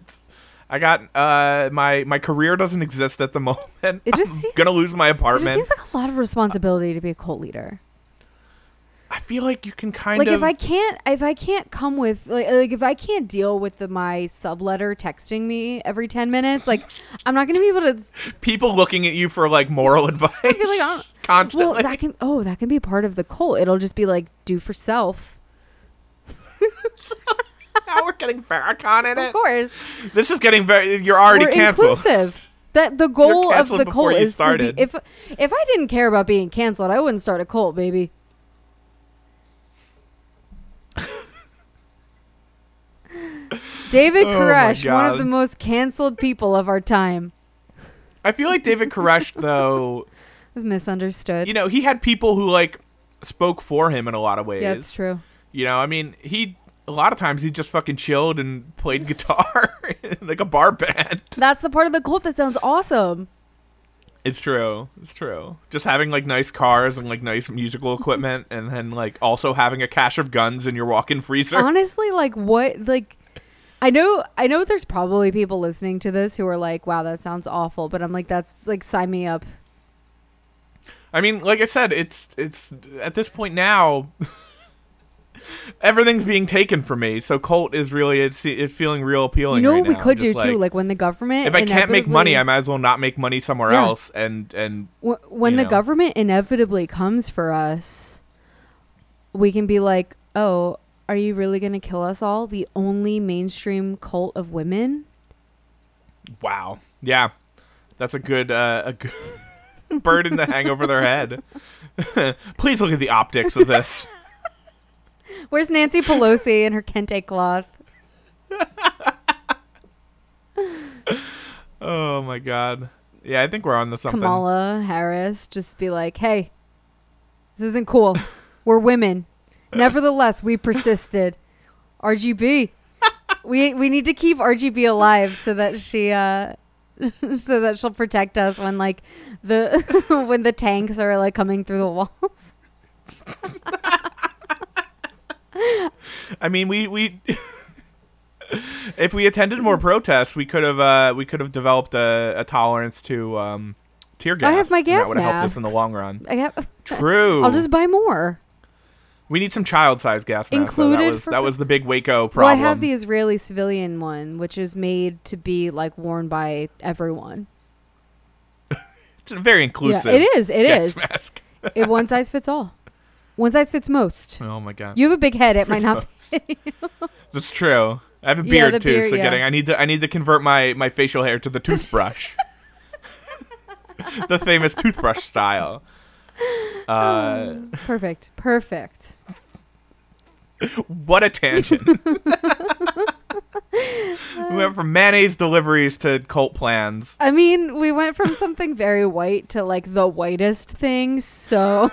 I got uh, my my career doesn't exist at the moment. It just I'm seems- gonna lose my It apartment. just seems like a lot of responsibility to be a cult leader. I feel like you can kind like of. Like if I can't if I can't come with like, like if I can't deal with the, my subletter texting me every 10 minutes, like I'm not going to be able to people looking at you for like moral advice like, I'm- constantly. Well, that can oh, that can be part of the cult. It'll just be like do for self. now we're getting Farrakhan in it. Of course. This is getting very. You're already We're canceled. inclusive. That the goal of the cult is started. to be if if I didn't care about being canceled, I wouldn't start a cult, baby. David Oh Koresh, one of the most canceled people of our time, I feel like David Koresh, though, is misunderstood. you know, he had people who like spoke for him in a lot of ways. yeah, it's true. You know, I mean, he a lot of times he just fucking chilled and played guitar in like a bar band. That's the part of the cult that sounds awesome. It's true. It's true. Just having like nice cars and like nice musical equipment, and then like also having a cache of guns in your walk-in freezer. Honestly, like what like I know I know there's probably people listening to this who are like, wow, that sounds awful, but I'm like that's like sign me up. I mean, like I said, it's it's at this point now. Everything's being taken from me, so cult is really it's it's feeling real appealing. You know right what we now. could do Just, too, like, like when the government if I can't make money, I might as well not make money somewhere Yeah. else. And and Wh- when the know. government inevitably comes for us, we can be like, "Oh, are you really going to kill us all? The only mainstream cult of women?" wow, yeah, that's a good uh, a good burden to hang over their head. Please look at the optics of this. Where's Nancy Pelosi and her kente cloth? Oh my god. Yeah, I think we're on to something. Kamala Harris just be like, "Hey, this isn't cool. We're women. Nevertheless, we persisted. RGB. we we need to keep RGB alive so that she uh so that she'll protect us when like the when the tanks are like coming through the walls." I mean, we we if we attended more protests, we could have uh, we could have developed a, a tolerance to um, tear gas. I have my gas That would have helped us in the long run. I have, True. I'll just buy more. we need some child-sized gas masks. though. That Included was that was the big Waco problem. Well. I have the Israeli civilian one, which is made to be like worn by everyone. It's very inclusive. Yeah, it is. It gas is. mask. it one size fits all. One size fits most. Oh my god. You have a big head. It might not. Fit That's true. I have a beard the too, beard, so yeah. getting I need to I need to convert my my facial hair to the toothbrush. the famous toothbrush style. Uh, Perfect. Perfect. what a tangent. we went from mayonnaise deliveries to cult plans. I mean, we went from something very white to like the whitest thing. So,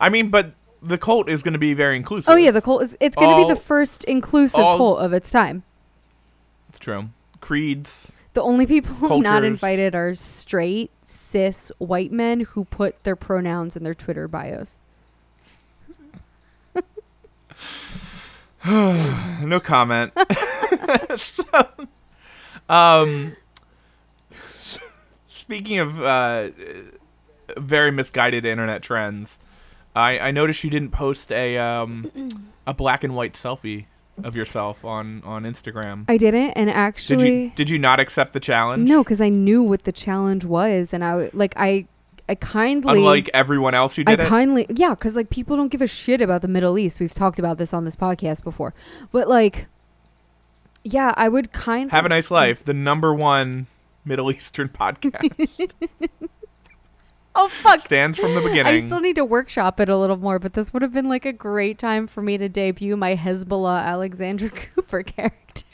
I mean, but the cult is going to be very inclusive. oh yeah, the cult is. It's going to be the first inclusive all- cult of its time. it's true. Creeds. The only people not Cultures. invited are straight cis white men who put their pronouns in their Twitter bios. no comment. so, um, speaking of uh, very misguided internet trends, I I noticed you didn't post a um a black and white selfie of yourself on on Instagram. I didn't, and actually, Did you did you not accept the challenge? no, because I knew what the challenge was, and I like I, I kindly, Unlike everyone else who I did it. kindly, yeah, because like people don't give a shit about the Middle East. We've talked about this on this podcast before, but like, yeah, I would kind Have a nice life. The number one Middle Eastern podcast Oh fuck! stands from the beginning. I still need to workshop it a little more, but this would have been like a great time for me to debut my Hezbollah Alexandra Cooper character.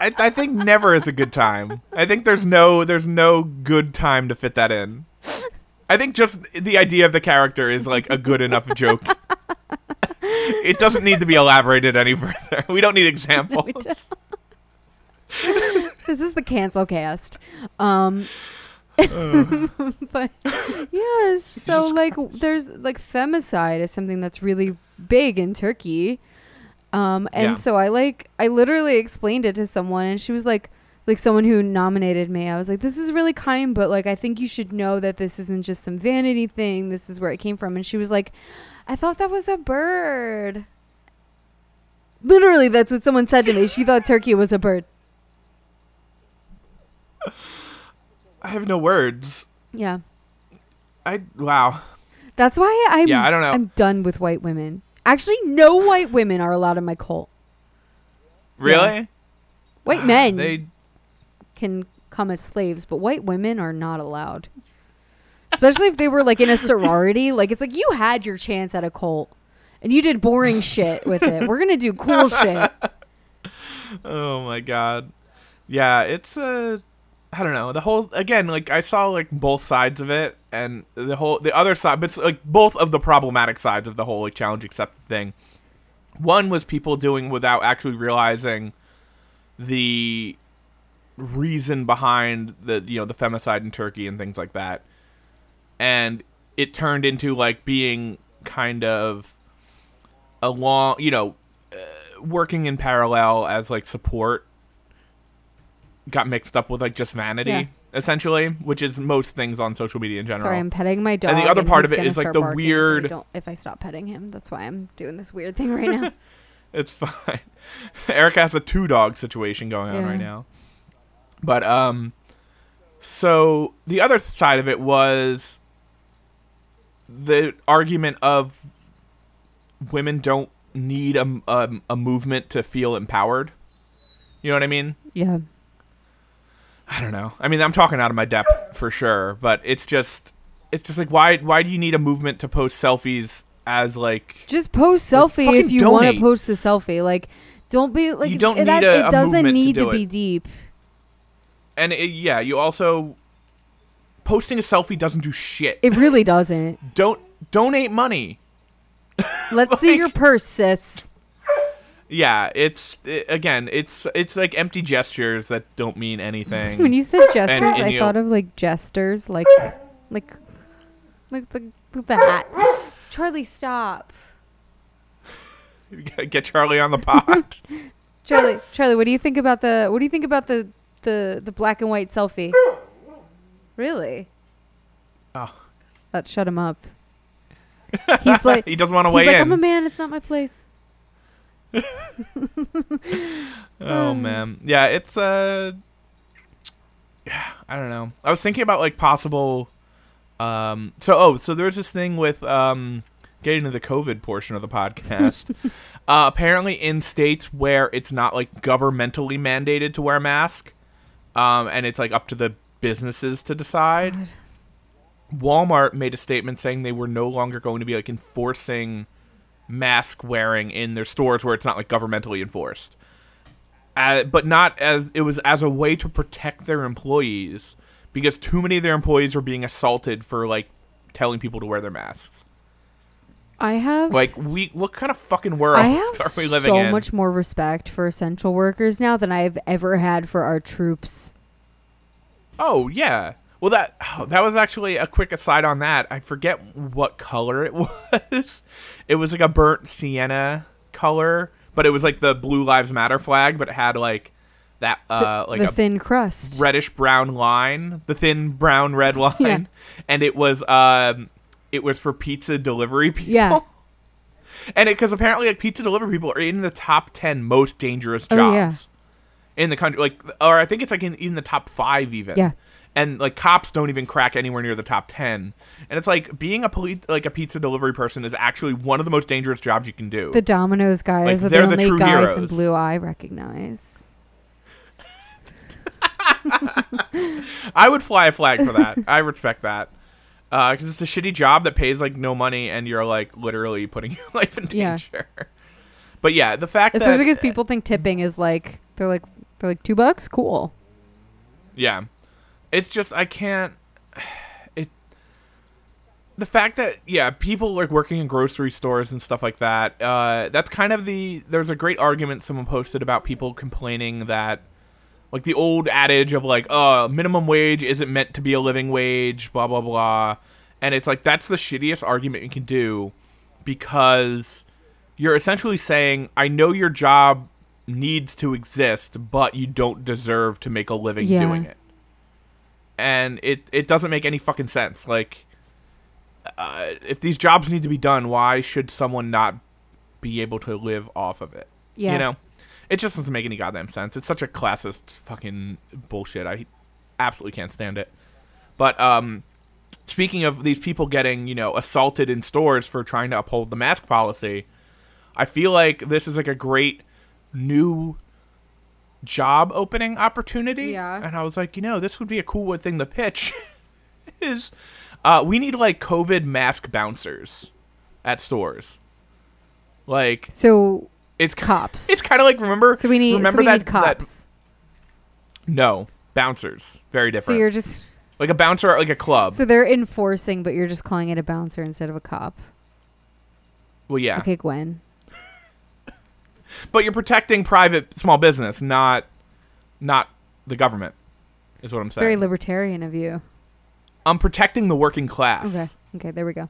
I, I think never is a good time. I think there's no there's no good time to fit that in. I think just the idea of the character is like a good enough joke. it doesn't need to be elaborated any further. We don't need examples. We don't. this is the cancel cast. Um, but yeah, so like Christ. there's like femicide is something that's really big in Turkey. Um, and Yeah. so I like I literally explained it to someone, and she was like, like someone who nominated me. I was like, this is really kind, but like I think you should know that this isn't just some vanity thing. This is where it came from. And she was like, I thought that was a bird. Literally, that's what someone said to me. She thought turkey was a bird. I have no words. Yeah. I wow. That's why I'm Yeah, I don't know. I'm done with white women. Actually, no white women are allowed in my cult. Really? White men They can come as slaves, but white women are not allowed. Especially if they were like in a sorority. Like it's like you had your chance at a cult and you did boring shit with it. We're gonna do cool shit. Oh my god. Yeah, it's uh I don't know. The whole again, like I saw like both sides of it and the whole the other side but it's like both of the problematic sides of the whole like challenge accepted thing. One was people doing without actually realizing the reason behind the you know the femicide in Turkey and things like that. And it turned into like being kind of a long, you know, uh, working in parallel as like support got mixed up with like just vanity Yeah. essentially, which is most things on social media in general. Sorry, I'm petting my dog. And the other part of it is like, the barking if I weird- don't- If I stop petting him, that's why I'm doing this weird thing right now. It's fine. Eric has a two dog situation going on Yeah. right now. But um so the other side of it was the argument of women don't need a, a, a movement to feel empowered. You know what I mean? yeah. I don't know. I mean, I'm talking out of my depth for sure, but it's just it's just like why why do you need a movement to post selfies as like Just post selfie fucking if you want to post a selfie. Like, don't be like You don't it, need that- a- it doesn't movement to need do to be it. deep. and it, yeah, you also posting a selfie doesn't do shit. It really doesn't. don't donate money. Let's see your purse, sis. Yeah, it's i again, it's it's like empty gestures that don't mean anything. When you said gestures, and I you- thought of like jesters, like, like, like the, like the hat. Charlie, stop. Get Charlie on the pod. Charlie, Charlie, what do you think about the? What do you think about the the the black and white selfie? Really? oh. That shut him up. He's like, he doesn't want to he's weigh like, in. I'm a man. It's not my place. Oh man, yeah, it's uh, yeah, I don't know. I was thinking about like possible, um. So oh, so there's this thing with um, getting to the COVID portion of the podcast. uh, apparently, in states where it's not like governmentally mandated to wear a mask, um, and it's like up to the businesses to decide. Walmart made a statement saying they were no longer going to be like enforcing mask wearing in their stores where it's not like governmentally enforced. Uh, but not as it was as a way to protect their employees because too many of their employees were being assaulted for like telling people to wear their masks. I have Like we, what kind of fucking world I have are we living so in? much more respect for essential workers now than I've ever had for our troops. Oh yeah. Well, that oh, that was actually a quick aside on that. I forget what color it was. It was like a burnt sienna color, but it was like the Blue Lives Matter flag, but it had like that uh like the a thin crust. reddish brown line, the thin brown red line, Yeah. and it was um it was for pizza delivery people. Yeah. And it because apparently like pizza delivery people are in the top ten most dangerous Oh, jobs yeah. in the country. Like, or I think it's like in, in the top five even. Yeah. And like cops don't even crack anywhere near the top ten. And it's like being a police like a pizza delivery person is actually one of the most dangerous jobs you can do. The Domino's guys Like, are the they're the only true guys in blue I recognize. I would fly a flag for that. I respect that. Uh, because it's a shitty job that pays like no money, and you're like literally putting your life in Yeah. danger. But yeah, the fact Especially that because people think tipping is like they're like they're like two bucks, cool. yeah, it's just I can't. It the fact that yeah, people like working in grocery stores and stuff like that. Uh, that's kind of the there's a great argument someone posted about people complaining that like the old adage of like, uh, minimum wage isn't meant to be a living wage, blah blah blah. And it's like that's the shittiest argument you can do because you're essentially saying, I know your job needs to exist, but you don't deserve to make a living Yeah. doing it. And it it doesn't make any fucking sense. Like uh, if these jobs need to be done, why should someone not be able to live off of it? Yeah. You know? It just doesn't make any goddamn sense. It's such a classist fucking bullshit. I absolutely can't stand it. But um speaking of these people getting, you know, assaulted in stores for trying to uphold the mask policy, I feel like this is like a great new job opening opportunity. Yeah. And I was like, you know, this would be a cool thing to pitch. is uh we need like COVID mask bouncers at stores. Like So it's cops. It's kind of like remember. so we need remember so we that need cops. That, no bouncers, very different. so you're just like a bouncer at like a club. so they're enforcing, but you're just calling it a bouncer instead of a cop. well, yeah, Okay, Gwen. But you're protecting private small business, not not the government. Is what I'm saying. Very libertarian of you. I'm protecting the working class. Okay. Okay, there we go.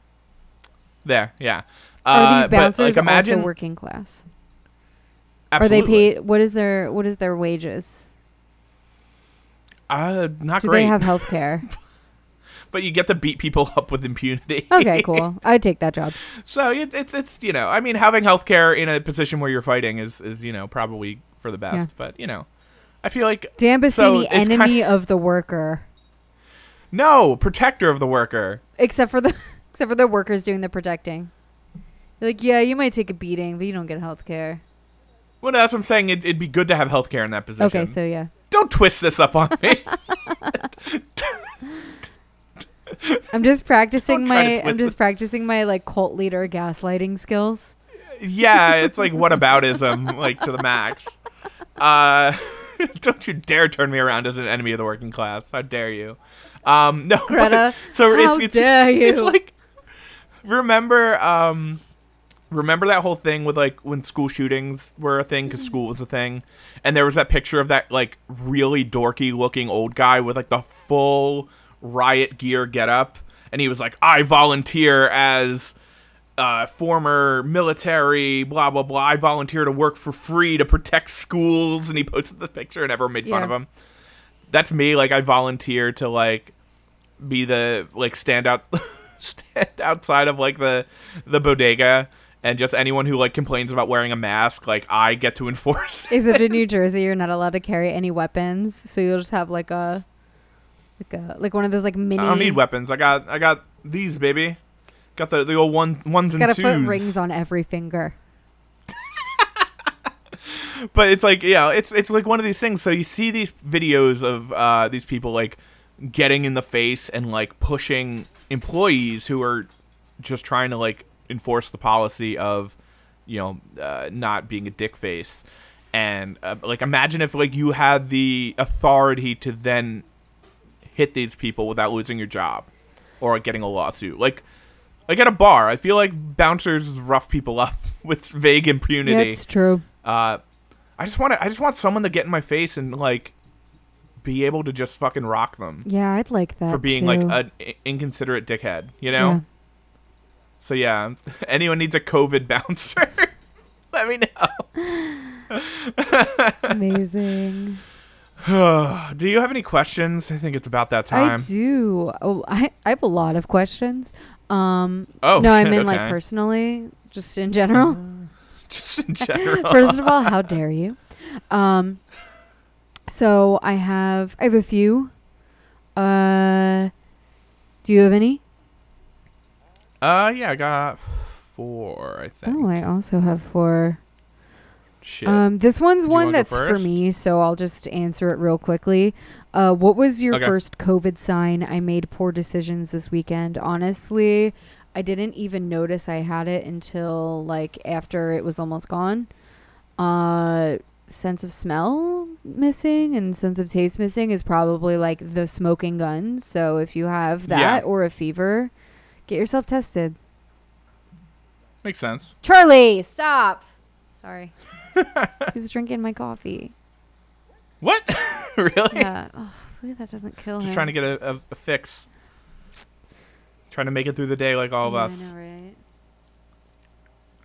There, yeah. Are Uh, these but, bouncers like, imagine, also working class? absolutely. Are they paid? What is their what is their wages? Uh, not Do great. they have health care? But you get to beat people up with impunity. okay, cool. I'd take that job. So it, it's it's you know I mean having healthcare in a position where you're fighting is is you know probably for the best. Yeah. But you know, I feel like Dan So enemy kind- of the worker, no protector of the worker. except for the except for the workers doing the protecting. You're like, yeah, you might take a beating, but you don't get health care. Well, that's what I'm saying. It, it'd be good to have healthcare in that position. Okay, so yeah. don't twist this up on me. I'm just practicing Don't try to my I'm just it. practicing my like cult leader gaslighting skills. yeah, it's like whataboutism, like to the max. Uh, don't you dare turn me around as an enemy of the working class. How dare you? Um, no, but- Greta, so how it's it's dare it's like remember um remember that whole thing with like when school shootings were a thing because school was a thing and there was that picture of that like really dorky looking old guy with like the full riot gear getup and he was like i volunteer as uh, former military, blah blah blah. I volunteer to work for free to protect schools, and he posted the picture, and everyone made fun Yeah. of him. That's me. Like I volunteer to like be the like stand out, stand outside of like the the bodega, and just anyone who like complains about wearing a mask, like I get to enforce. Is it. Except in New Jersey, you're not allowed to carry any weapons, so you'll just have like a like a like one of those like mini. I don't need weapons. I got I got these, baby. Got the the old one ones and Gotta twos. put rings on every finger. but it's like yeah it's it's like one of these things so you see these videos of uh these people like getting in the face and like pushing employees who are just trying to like enforce the policy of you know uh, not being a dick face and uh, like imagine if like you had the authority to then hit these people without losing your job or getting a lawsuit like like at a bar i feel like bouncers rough people up with vague impunity Yeah, it's true. uh, I just want to. I just want someone to get in my face and like be able to just fucking rock them Yeah, I'd like that for being too. like an inconsiderate dickhead. You know. Yeah. So yeah, anyone needs a COVID bouncer? Let me know. Amazing. Do you have any questions? I think it's about that time. I do. Oh, I, I have a lot of questions. Um, Oh, no, I mean like personally, just in general. Just in general. First of all, how dare you? Um, so I have I have a few. Uh, do you have any? uh, yeah, I got four. I think. Oh, I also have four. Shit. Um, this one's one that's for me, so I'll just answer it real quickly. Uh, what was your Okay. first COVID sign? I made poor decisions this weekend. Honestly, I didn't even notice I had it until like after it was almost gone. Uh, sense of smell missing and sense of taste missing is probably like the smoking gun. So if you have that Yeah. or a fever, get yourself tested. Makes sense. Charlie, stop. Sorry. He's drinking my coffee. What? really? Yeah. Oh, hopefully that doesn't kill Just him. trying to get a, a, a fix. Trying to make it through the day like all of Yeah, us. I know, right?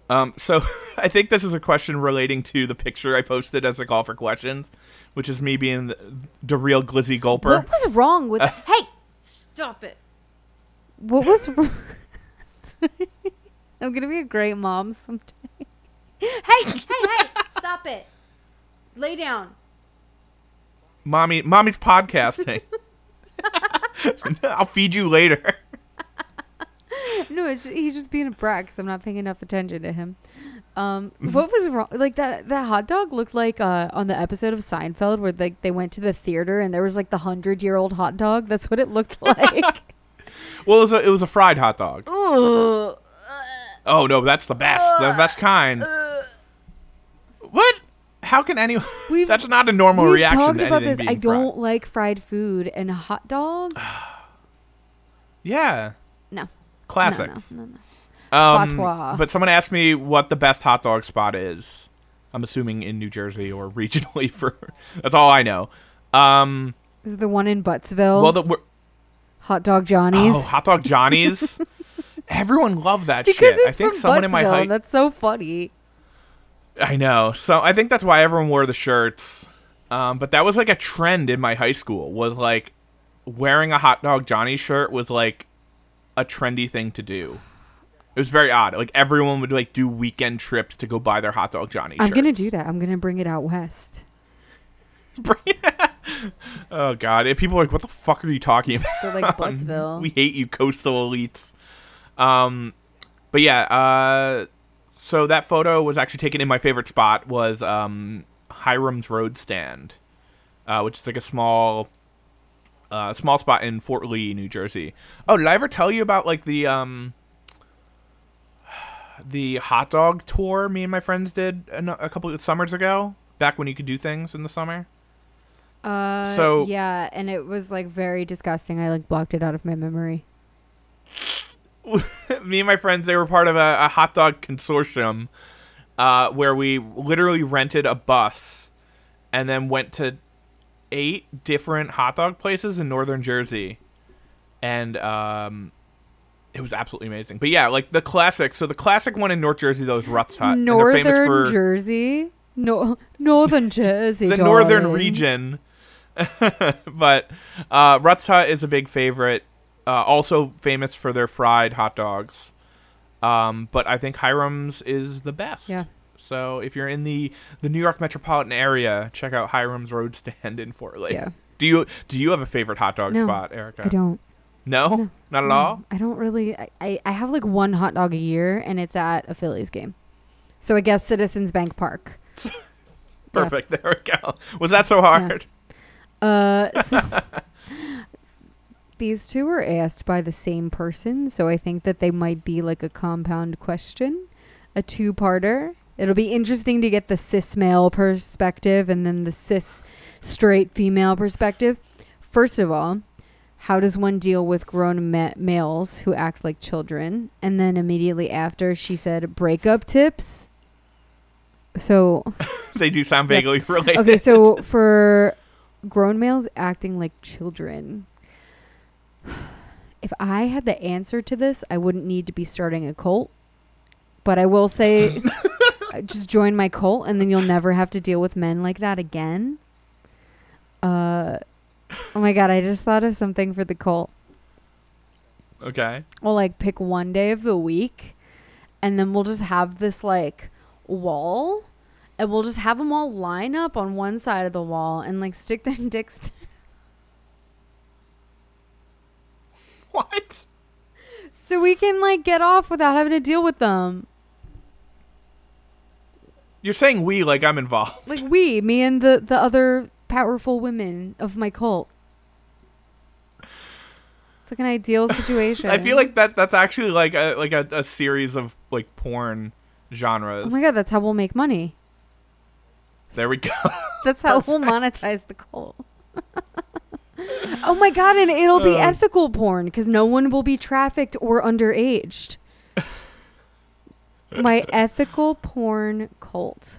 Um, so I think this is a question relating to the picture I posted as a call for questions, which is me being the, the real glizzy gulper. What was wrong with? hey, stop it. What was? wrong? I'm gonna be a great mom someday. Hey, hey, hey! Stop it. Lay down. Mommy, mommy's podcasting. I'll feed you later. No, it's, he's just being a brat because I'm not paying enough attention to him. Um, what was wrong? Like that that hot dog looked like uh, on the episode of Seinfeld where like they went to the theater and there was like the hundred year old hot dog. That's what it looked like. Well, it was a, it was a fried hot dog. Ooh. Oh no, that's the best, the best kind. What? How can anyone? We've- That's not a normal We've reaction talked to about anything this. I don't like fried food and a hot dog. Yeah, No, classics. No, no, no. Um, but someone asked me what the best hot dog spot is. I'm assuming in New Jersey or regionally for. That's all I know. Um, Is it the one in Buttzville? well, the hot dog Johnny's. oh, hot dog Johnny's. Everyone loved that because shit. it's I think from someone in my Buttzville. height. That's so funny. I know. So I think that's why everyone wore the shirts. Um, but that was like a trend in my high school. Was like wearing a hot dog Johnny shirt was like a trendy thing to do. It was very odd. Like everyone would like do weekend trips to go buy their hot dog Johnny. I'm gonna do that. I'm gonna bring it out west. oh god, if people are like, what the fuck are you talking about? So like Buttzville. we hate you, coastal elites. Um, but yeah, uh, so that photo was actually taken in my favorite spot was um Hiram's Road Stand, uh, which is like a small, uh, small spot in Fort Lee, New Jersey. Oh, did I ever tell you about like the um. The hot dog tour me and my friends did a, couple of summers ago, back when you could do things in the summer. uh, so- yeah, and it was like very disgusting. I like blocked it out of my memory. me and my friends they were part of a, a hot dog consortium uh, where we literally rented a bus and then went to eight different hot dog places in northern jersey. And um, it was absolutely amazing. But yeah like the classic so the classic one in north jersey though is Rutt's Hut. Northern famous for Jersey, no, Northern Jersey, the northern region. But uh, Rutt's Hut is a big favorite uh, also famous for their fried hot dogs um, but i think hiram's is the best Yeah. so if you're in the the new york metropolitan area check out hiram's road stand in fort lee Yeah, do you do you have a favorite hot dog No, spot erica I don't. no, No. not at No, all I don't really. I, I, I have like one hot dog a year, and it's at a Phillies game. So I guess Citizens Bank Park. perfect there we go was that so hard Uh, so these two were asked by the same person, so I think that they might be like a compound question, a two-parter. It'll be interesting to get the cis male perspective and then the cis straight female perspective. First of all, how does one deal with grown ma- males who act like children? And then immediately after, she said breakup tips. So they do sound Yeah. vaguely related okay, so for grown males acting like children, if I had the answer to this, I wouldn't need to be starting a cult. But I will say, uh, just join my cult, and then you'll never have to deal with men like that again. Uh, oh my god, I just thought of something for the cult. Okay. we'll like pick one day of the week and then we'll just have this like wall and we'll just have them all line up on one side of the wall and like stick their dicks What? so we can like get off without having to deal with them You're saying we like I'm involved. like we me and the the other powerful women of my cult it's like an ideal situation I feel like that that's actually like a like a, a series of like porn genres. oh my god that's how we'll make money There we go. That's how we'll monetize the cult. Oh my god, and it'll be Uh. ethical porn because no one will be trafficked or underaged. my ethical porn cult.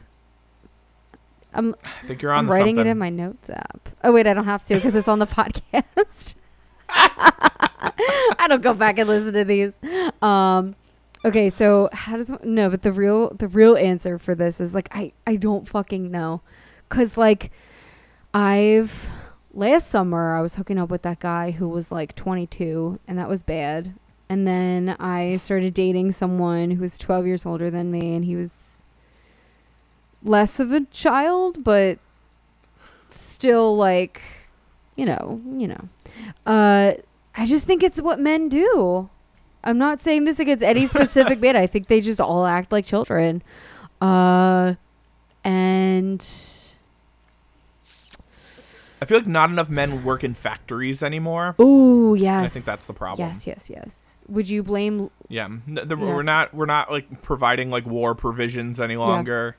I'm, I think you're on I'm writing something. it in my notes app. Oh wait, I don't have to because it's on the podcast. I don't go back and listen to these. Um, okay, so how does no? But the real the real answer for this is like I I don't fucking know, cause like I've last summer I was hooking up with that guy who was like 22 and that was bad. And then I started dating someone who was 12 years older than me and he was less of a child but still like you know, you know. Uh I just think it's what men do. I'm not saying this against any specific man. I think they just all act like children. Uh and I feel like not enough men work in factories anymore. Ooh, yes. I think that's the problem. Yes, yes, yes. Would you blame Yeah, the, Yeah. we're not we're not like providing like war provisions any longer.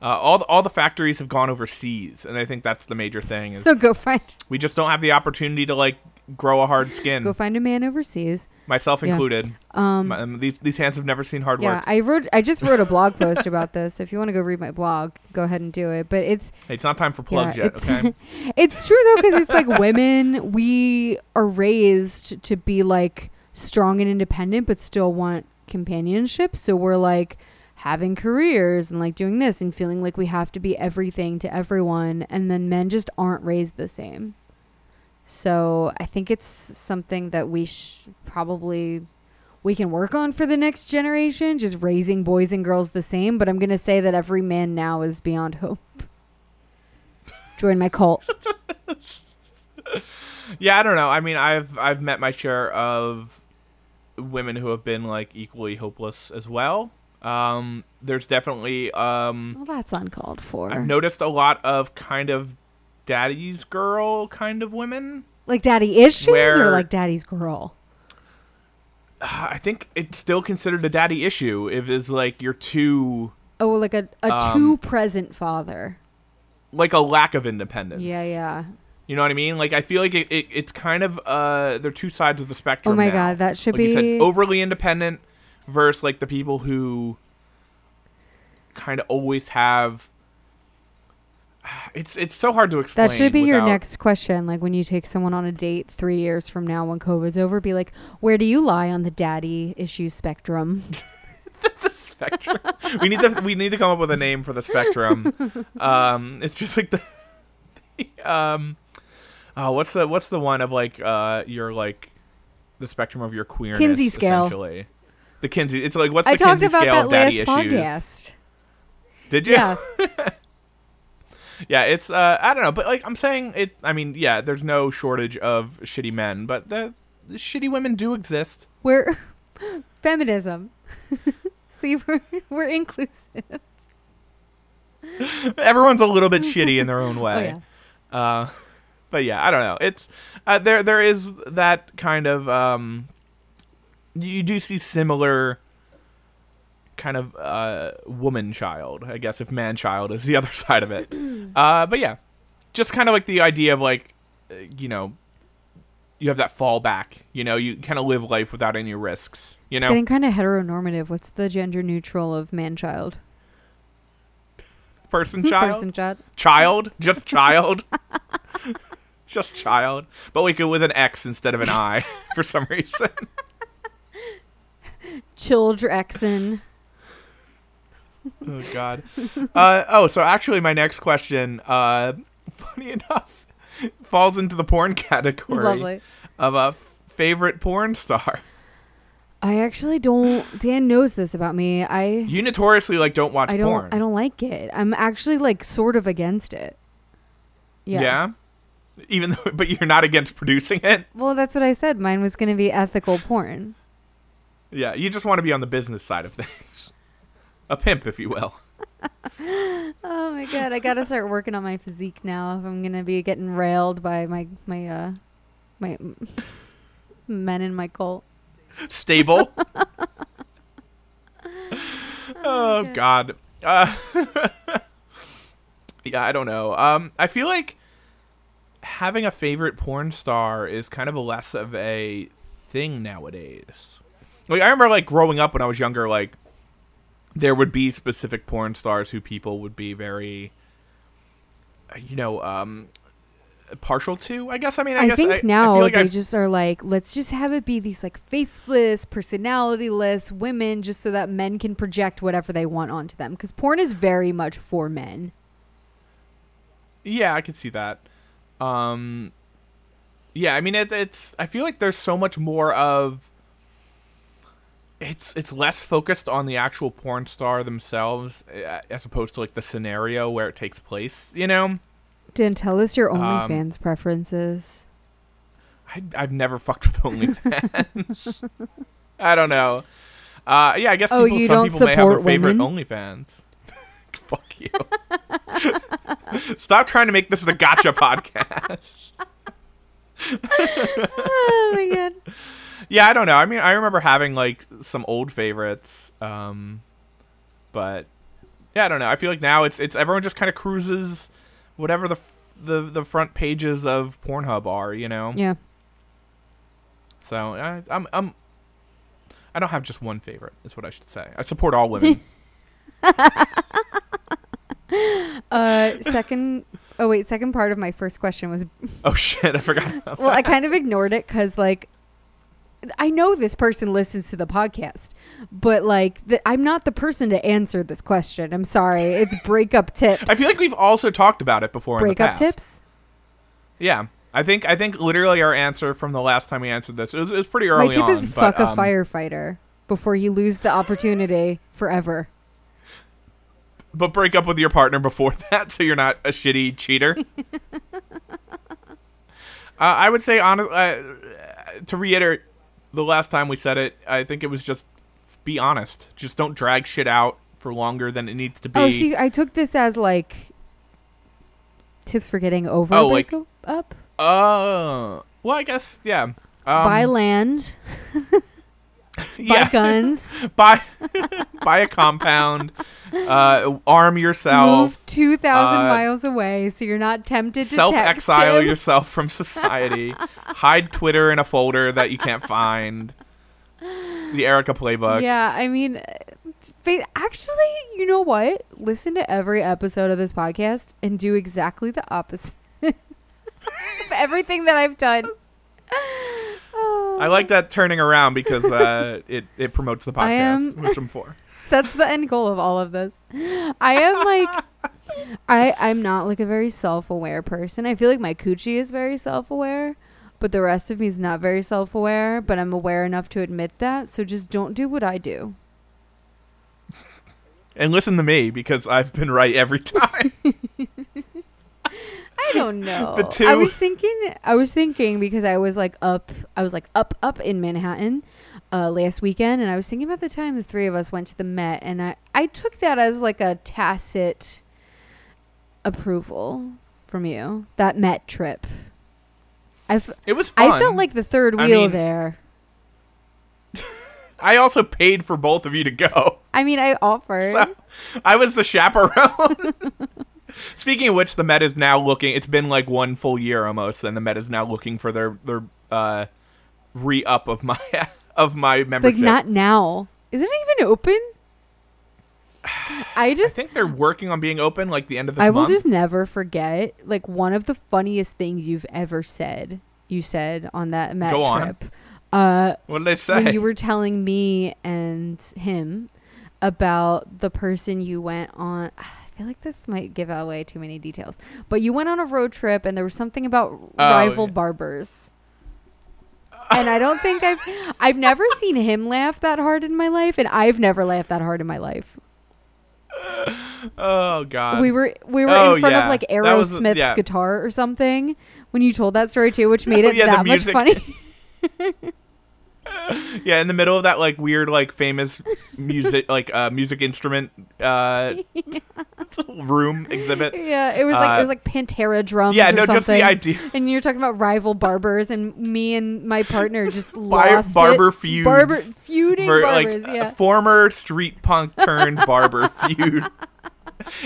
Uh, all the, all the factories have gone overseas, and I think that's the major thing. Is So go find we just don't have the opportunity to like grow a hard skin, go find a man overseas. myself Yeah. included. Um My- um, these these hands have never seen hard yeah, work. I wrote I just wrote a blog post about this. If you want to go read my blog, go ahead and do it. But it's it's not time for plugs yeah, yet. it's, Okay. it's true though cuz it's like women we are raised to be like strong and independent but still want companionship. So we're like having careers and like doing this and feeling like we have to be everything to everyone and then men just aren't raised the same. So I think it's something that we sh- probably we can work on for the next generation, just raising boys and girls the same. But I'm gonna say that every man now is beyond hope. Join my cult. Yeah, I don't know. I mean, I've I've met my share of women who have been like equally hopeless as well. Um, there's definitely um, Well, that's uncalled for. I've noticed a lot of kind of daddy's girl kind of women. like daddy issues or Where- like daddy's girl. I think it's still considered a daddy issue if it's like you're too Oh, like a, a Um, too present father. like a lack of independence. Yeah, yeah. You know what I mean? Like I feel like it, it it's kind of uh they're two sides of the spectrum. Oh my now. god, that should like you be said, overly independent versus like the people who kind of always have. It's it's so hard to explain. That should be your next question. Like when you take someone on a date three years from now when COVID's over, be like, where do you lie on the daddy issues spectrum? the spectrum. we need to we need to come up with a name for the spectrum. Um, it's just like the, the um, oh, what's the what's the one of like uh your like the spectrum of your queerness Kinsey scale. essentially. The Kinsey. It's like what's the I talked Kinsey about scale that of daddy last issues? podcast. Did you? Yeah. Yeah, it's uh I don't know, but like I'm saying it I mean, yeah, there's no shortage of shitty men, but the, the shitty women do exist. We're feminism. See, we're, we're inclusive. Everyone's a little bit shitty in their own Oh, way. yeah. Uh but yeah, I don't know. It's uh, there there is that kind of um you do see similar kind of uh woman child, I guess if man child is the other side of it. uh but yeah. Just kind of like the idea of like uh, you know you have that fallback, you know, you kind of live life without any risks, you know. Getting kind of heteronormative. What's the gender neutral of man child? Person child. Person child. Child, just child. just child. But like with an X instead of an I for some reason. Childrexen. Oh god. Uh, oh, so actually, my next question, uh, funny enough, falls into the porn category Lovely. of uh, f- favorite porn star? I actually don't. Dan knows this about me. I You notoriously like don't watch I don't porn. I don't like it. I'm actually like sort of against it. Yeah. Yeah. Even though, but you're not against producing it. Well, that's what I said. Mine was going to be ethical porn. Yeah, you just want to be on the business side of things, a pimp, if you will. Oh my god, I got to start working on my physique now if I'm to be getting railed by my my uh my men in my cult. Stable. oh God. Uh, yeah, I don't know. Um, I feel like having a favorite porn star is kind of a less of a thing nowadays. Like I remember, like growing up when I was younger, like there would be specific porn stars who people would be very, uh, you know, um, partial to. I guess. I mean, I, I, guess think I, now I like they I've- just are like, let's just have it be these like faceless, personalityless women, just so that men can project whatever they want onto them. Because porn is very much for men. Yeah, I could see that. Um, yeah, I mean it, it's. I feel like there's so much more of. It's it's less focused on the actual porn star themselves as opposed to like the scenario where it takes place. You know, Dan, tell us your Um, OnlyFans preferences. I, I've never fucked with OnlyFans. I don't know. Uh, yeah, I guess Oh, people, you some don't people may have their favorite women? OnlyFans. Fuck you. Stop trying to make this the gotcha podcast. oh my god. Yeah, I don't know. I mean, I remember having like some old favorites, um, but yeah, I don't know. I feel like now it's it's everyone just kind of cruises whatever the f- the the front pages of Pornhub are, you know. Yeah. So I, I'm I'm I don't have just one favorite. Is what I should say. I support all women. Uh, second. Oh wait, second part of my first question was oh shit, I forgot. About well, I kind of ignored it because like I know this person listens to the podcast, but like the, I'm not the person to answer this question. I'm sorry. It's breakup tips. I feel like we've also talked about it before in the breakup tips. Yeah. I think I think literally our answer from the last time we answered this it was, it was pretty early My tip on. is but, fuck a um, firefighter before you lose the opportunity forever. but break up with your partner before that so you're not a shitty cheater. uh, I would say, on, uh, to reiterate the last time we said it, I think it was just be honest. Just don't drag shit out for longer than it needs to be. Oh, see, I took this as like tips for getting over Oh, a like- breakup. up. Uh, well, I guess yeah. Um, buy land, buy yeah. guns, buy buy a compound. Uh, arm yourself. move two thousand uh, miles away so you're not tempted to self-exile yourself from society. Hide Twitter in a folder that you can't find. The Erica playbook. Yeah, I mean, uh, actually, you know what? Listen to every episode of this podcast and do exactly the opposite of everything that I've done. Oh, I like that turning around because uh, it it promotes the I am- podcast, which I'm for. That's the end goal of all of this. I am like, I I'm not like a very self aware person. I feel like my coochie is very self aware, but the rest of me is not very self aware. But I'm aware enough to admit that. So just don't do what I do. And listen to me because I've been right every time. I don't know. The two- I was thinking. I was thinking because I was like up. I was like up, up in Manhattan uh, last weekend, and I was thinking about the time the three of us went to the Met, and I I took that as like a tacit approval from you that Met trip. I, f- It was fun. I felt like the third I wheel mean- there. I also paid for both of you to go. I mean, I offered. So I was the chaperone. Speaking of which, the Met is now looking. It's been like one full year almost, and the Met is now looking for their their uh, re up of my of my membership. like not now. Is it even open? I just I think they're working on being open like the end of this I will month. just never forget like one of the funniest things you've ever said. You said on that Met Go on. trip. Uh, what did they say? when you were telling me and him about the person you went on. I feel like this might give away too many details, but you went on a road trip and there was something about Oh, rival yeah. barbers. and I don't think I've I've never seen him laugh that hard in my life, and I've never laughed that hard in my life. Oh God. we were we were Oh, in front yeah. of like Aerosmith's yeah. guitar or something when you told that story too, which made it that much funny. yeah, in the middle of that like weird like famous music like uh music instrument uh room exhibit. yeah, it was like Uh, it was like Pantera drums. Yeah, or no, just the something. idea. And you're talking about rival barbers, and me and my partner just Bar- lost barber it. feuds. Barber feuding For, barbers. like yeah. former street punk turned barber feud.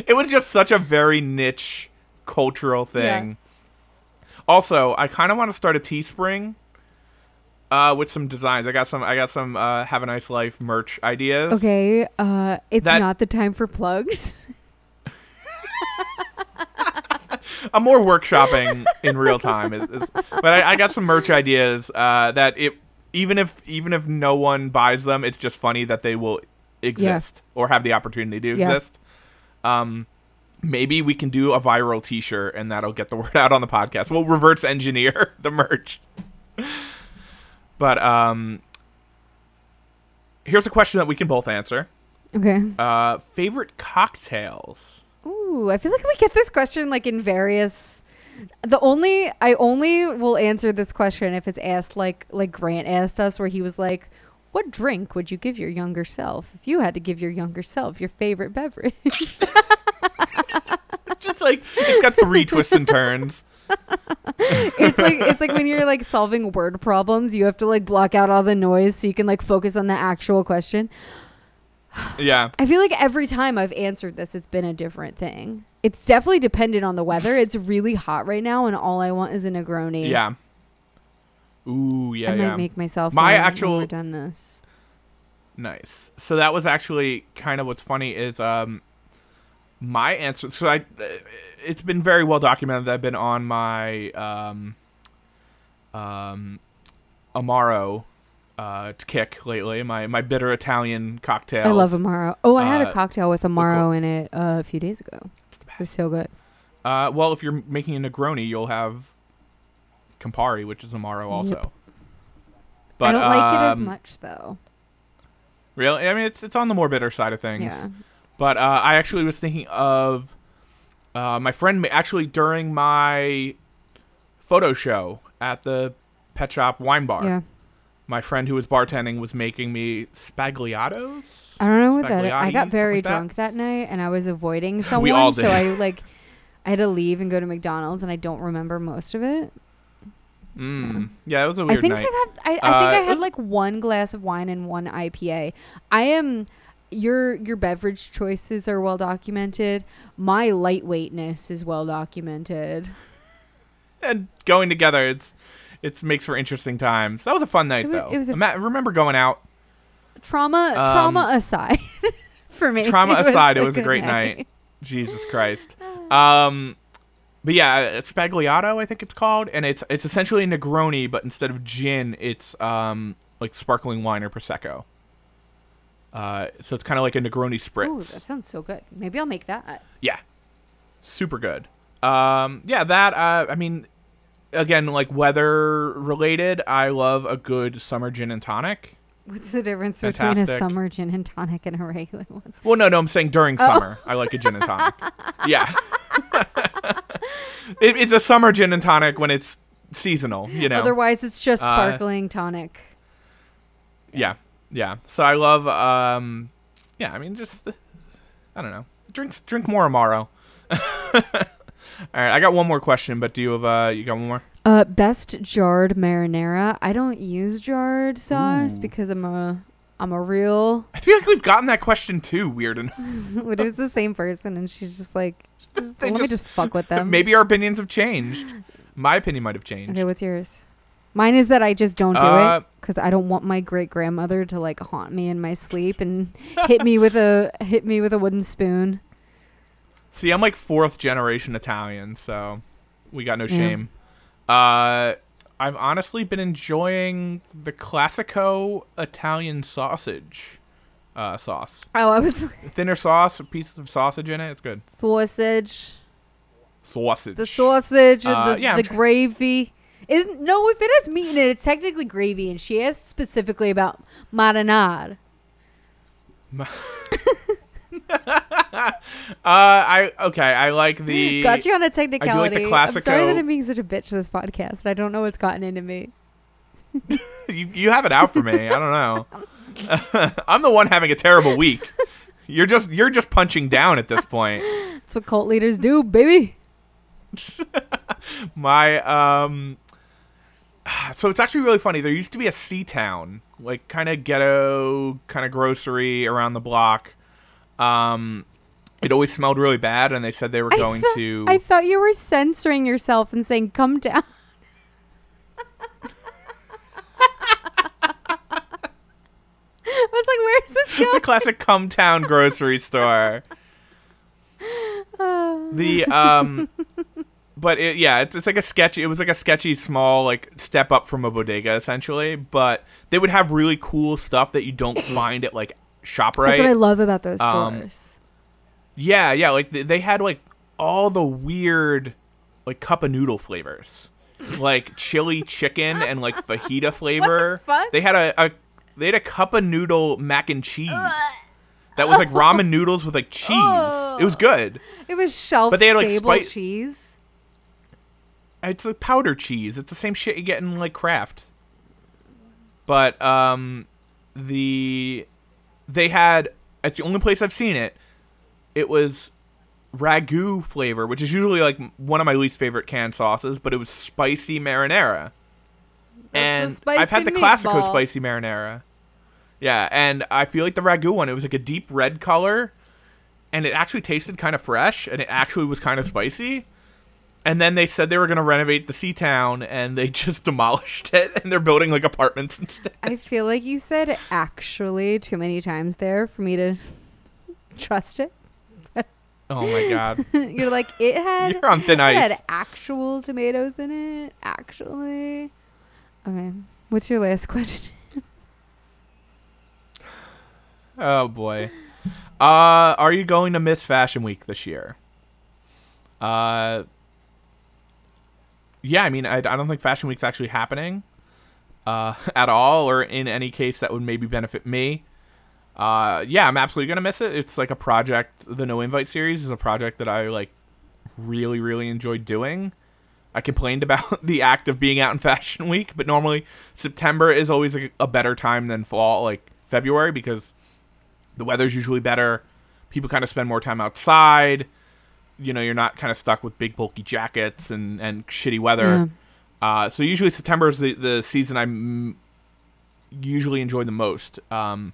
It was just such a very niche cultural thing. Also, I kind of want to start a Teespring uh, with some designs. I got some. I got some. Uh, Have a nice life merch ideas. Okay, uh, it's That- not the time for plugs. I'm more workshopping in real time, it's- but I, I got some merch ideas uh, that it even if even if no one buys them, it's just funny that they will exist or have the opportunity to Yeah. exist. Um, maybe we can do a viral T-shirt and that'll get the word out on the podcast. We'll reverse engineer the merch. But um, here's a question that we can both answer. Okay. Uh, favorite cocktails. Ooh, I feel like we get this question like in various. The only I only will answer this question if it's asked like like Grant asked us, where he was like, "What drink would you give your younger self if you had to give your younger self your favorite beverage?" Just like it's got three twists and turns. it's like it's like when you're like solving word problems, you have to like block out all the noise so you can like focus on the actual question. Yeah. I feel like every time I've answered this, it's been a different thing. It's definitely dependent on the weather. It's really hot right now, and all I want is a Negroni. Yeah. Ooh, yeah, I yeah. might make myself My actual- done this. nice. So that was actually kind of what's funny is um my answer. So I, it's been very well documented that I've been on my um um Amaro uh to kick lately. My my bitter Italian cocktail. I love Amaro. Oh, I had a uh, cocktail with Amaro in it uh, a few days ago. It's the It was so good. Uh, well, if you're making a Negroni, you'll have Campari, which is Amaro also. But I don't like it as um, much though. Really, I mean, it's it's on the more bitter side of things. Yeah. But uh, I actually was thinking of uh, my friend actually during my photo show at the Pet Shop Wine Bar. Yeah. My friend who was bartending was making me sbagliatos. I don't know what that is. I got very like drunk that night and I was avoiding someone. all So. I like I had to leave and go to McDonald's and I don't remember most of it. Mm. Yeah, it was a weird I think night. I had I, I think Uh, I had was- like one glass of wine and one IPA. I am your your beverage choices are well documented. My lightweightness is well documented. and going together, it's it makes for interesting times. That was a fun night It wa- though. it was a- Ima- remember going out. Trauma Um, trauma aside for me. Trauma aside, it was a great night. Jesus Christ. Um, but yeah, it's Sbagliato, I think it's called, and it's it's essentially a Negroni, but instead of gin, it's um like sparkling wine or prosecco. Uh, so it's kind of like a Negroni spritz. Ooh, that sounds so good. Maybe I'll make that. Yeah. Super good. Um yeah, that uh I mean again like weather related, I love a good summer gin and tonic. What's the difference between a summer gin and tonic and a regular one? Well, no, no, I'm saying during Oh. summer. I like a gin and tonic. yeah. it, it's a summer gin and tonic when it's seasonal, you know. Otherwise, it's just Uh, sparkling tonic. yeah. Yeah. So I love um yeah, I mean just I don't know. Drinks drink more Amaro. All right, I got one more question, but do you have uh you got one more? Uh, best jarred marinara. I don't use jarred sauce Ooh. because I'm a I'm a real. I feel like we've gotten that question too, weird enough. it was the same person, and she's just like, just, They let me just- just fuck with them. Maybe our opinions have changed. My opinion might have changed. Okay, what's yours? Mine is that I just don't do Uh, it because I don't want my great grandmother to like haunt me in my sleep and hit me with a hit me with a wooden spoon. See, I'm like fourth generation Italian, so we got no Yeah. shame. Uh, I've honestly been enjoying the Classico Italian sausage uh, sauce. Oh, I was Thinner sauce, pieces of sausage in it. It's good. sausage. Sausage. The sausage, and Uh, the, yeah, the try- gravy. Isn't no? If it has meat in it, it's technically gravy, and she asked specifically about marinade. Uh, I okay. I like the. Got you on a the technicality. I'm Classico- sorry that I'm being such a bitch this podcast. I don't know what's gotten into me. You, you have it out for me. I don't know. I'm the one having a terrible week. You're just you're just punching down at this point. That's what cult leaders do, baby. My um. So it's actually really funny. There used to be a C-Town, like kind of ghetto, kind of grocery around the block. Um, it always smelled really bad, and they said they were I going thought- to. I thought you were censoring yourself and saying, "Come down." I was like, "Where's this going?" the classic come town grocery store. Uh, The um, but it, yeah, it's it's like a sketchy. It was like a sketchy small like step up from a bodega essentially. But they would have really cool stuff that you don't find at like Shoprite. That's what I love about those Um, stores. Yeah, yeah, like they, they had like all the weird like cup of noodle flavors. Like chili chicken and like fajita flavor. fuck? They had a, a they had a cup of noodle mac and cheese. That was like ramen noodles with like cheese. It was good. It was shelf but they had, like, stable spice- cheese. It's like powder cheese. It's the same shit you get in like Kraft. But um the they had it's the only place I've seen it. It was ragu flavor, which is usually like one of my least favorite canned sauces, but it was spicy marinara. That's and I've had the classico spicy marinara. Yeah, and I feel like the ragu one, it was like a deep red color, and it actually tasted kind of fresh, and it actually was kind of spicy. And then they said they were going to renovate the C-Town, and they just demolished it, and they're building like apartments instead. I feel like you said actually too many times there for me to trust it. Oh my god, You're like it had you're on thin it ice. had actual tomatoes in it. Actually, okay. What's your last question? Oh boy. Uh, are you going to miss Fashion Week this year? Uh, yeah. I mean, I, I don't think Fashion Week's actually happening, uh, at all, or in any case that would maybe benefit me. Uh, yeah, I'm absolutely gonna miss it. It's like a project. The No Invite series is a project that I like really, really enjoyed doing. I complained about the act of being out in Fashion Week, but normally September is always a, a better time than fall, like February, because the weather's usually better. People kind of spend more time outside. You know, you're not kind of stuck with big bulky jackets and, and shitty weather. Uh, so usually September is the, the season I m- usually enjoy the most. Um,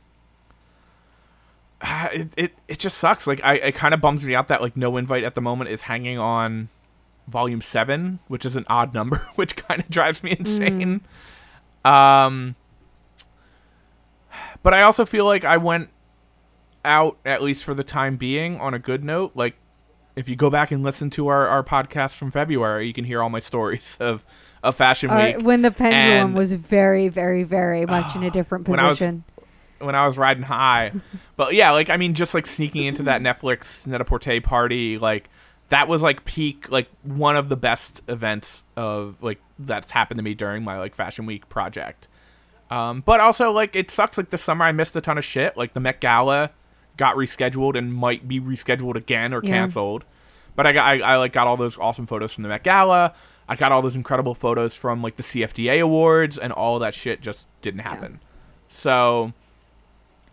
it, it it just sucks. Like I it kind of bums me out that like no invite at the moment is hanging on volume seven, which is an odd number, which kind of drives me insane. Um, but I also feel like I went out at least for the time being on a good note. Like if you go back and listen to our, our podcast from February, you can hear all my stories of of Fashion Week when the pendulum and- was very, very, very much in a different When I was- position. when I was riding high. but yeah, like I mean, just like sneaking into that Netflix Net-a-Porter party, like that was like peak, like one of the best events of like that's happened to me during my like Fashion Week project. Um, but also like it sucks. Like this summer, I missed a ton of shit. Like the Met Gala got rescheduled and might be rescheduled again or Yeah. canceled. But I got I, I like got all those awesome photos from the Met Gala. I got all those incredible photos from like the CFDA awards, and all that shit just didn't happen. So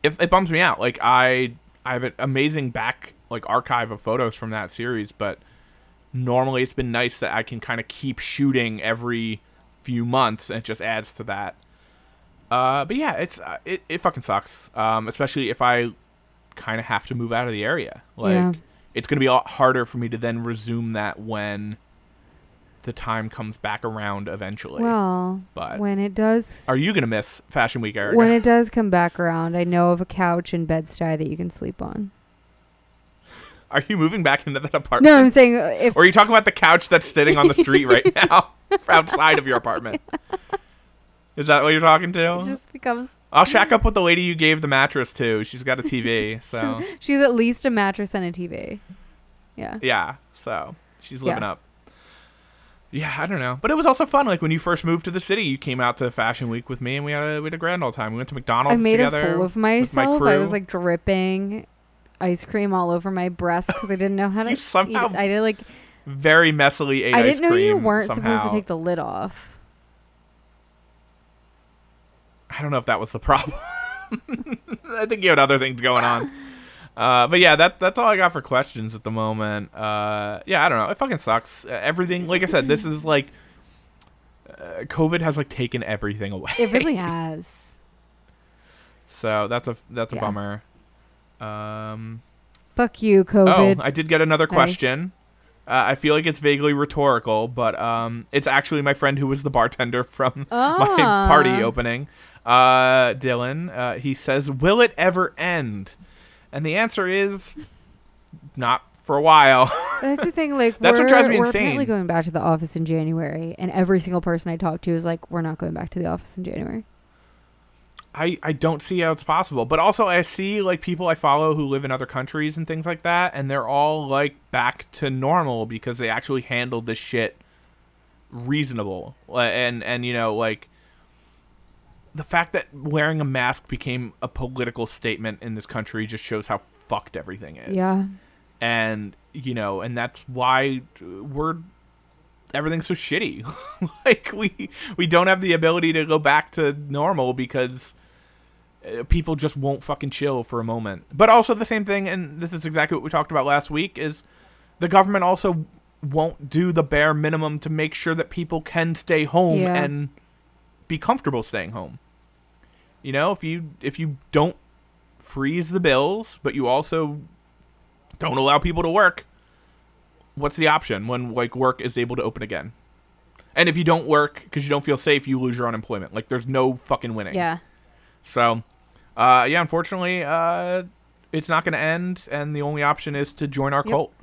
it, it bums me out. Like I I have an amazing back like archive of photos from that series, but normally it's been nice that I can kind of keep shooting every few months, and it just adds to that. Uh, but yeah, it's uh, it it fucking sucks. Um, especially if I kind of have to move out of the area. Like Yeah. it's gonna be a lot harder for me to then resume that when the time comes back around eventually. Well, but when it does, are you gonna miss Fashion Week, Erica? when it does come back around, I know of a couch in bedstuy that you can sleep on. Are you moving back into that apartment? No, I'm saying uh, if Or are you talking about the couch that's sitting on the street right now, outside of your apartment? Is that what you're talking to? it just becomes I'll shack up with the lady you gave the mattress to. She's got a TV, so she's at least a mattress and a TV. Yeah. yeah, so she's living Yeah. up. yeah, I don't know, but it was also fun. Like when you first moved to the city, you came out to Fashion Week with me, and we had a we had a grand old time. We went to McDonald's. I made a together. fool of with my myself. I was like dripping ice cream all over my breast because I didn't know how to. Somehow it. I did like. very messily ate I didn't know you weren't somehow. supposed to take the lid off. I don't know if that was the problem. I think you had other things going on. Uh, but yeah, that that's all I got for questions at the moment. Uh, yeah, I don't know. It fucking sucks. Uh, everything, like I said, this is like uh, COVID has like taken everything away. It really has. so that's a that's a Yeah. bummer. Um, Fuck you, COVID. oh, I did get another Nice. question. Uh, I feel like it's vaguely rhetorical, but um, it's actually my friend who was the bartender from my Ah. party opening. Uh, Dylan, uh, he says, "Will it ever end?" And the answer is, not for a while. That's the thing. Like That's what we're, drives me we're insane. apparently going back to the office in January, and every single person I talk to is like, "We're not going back to the office in January." I, I don't see how it's possible. But also, I see like people I follow who live in other countries and things like that, and they're all like back to normal because they actually handled this shit reasonable. And and you know like the fact that wearing a mask became a political statement in this country just shows how fucked everything is. Yeah. and you know and that's why we're everything's so shitty like we we don't have the ability to go back to normal because uh, people just won't fucking chill for a moment but also the same thing and this is exactly what we talked about last week is the government also won't do the bare minimum to make sure that people can stay home Yeah. and be comfortable staying home you know if you if you don't freeze the bills but you also don't allow people to work what's the option when like work is able to open again and if you don't work because you don't feel safe you lose your unemployment like there's no fucking winning Yeah. so uh yeah unfortunately uh it's not going to end and the only option is to join our Yep. cult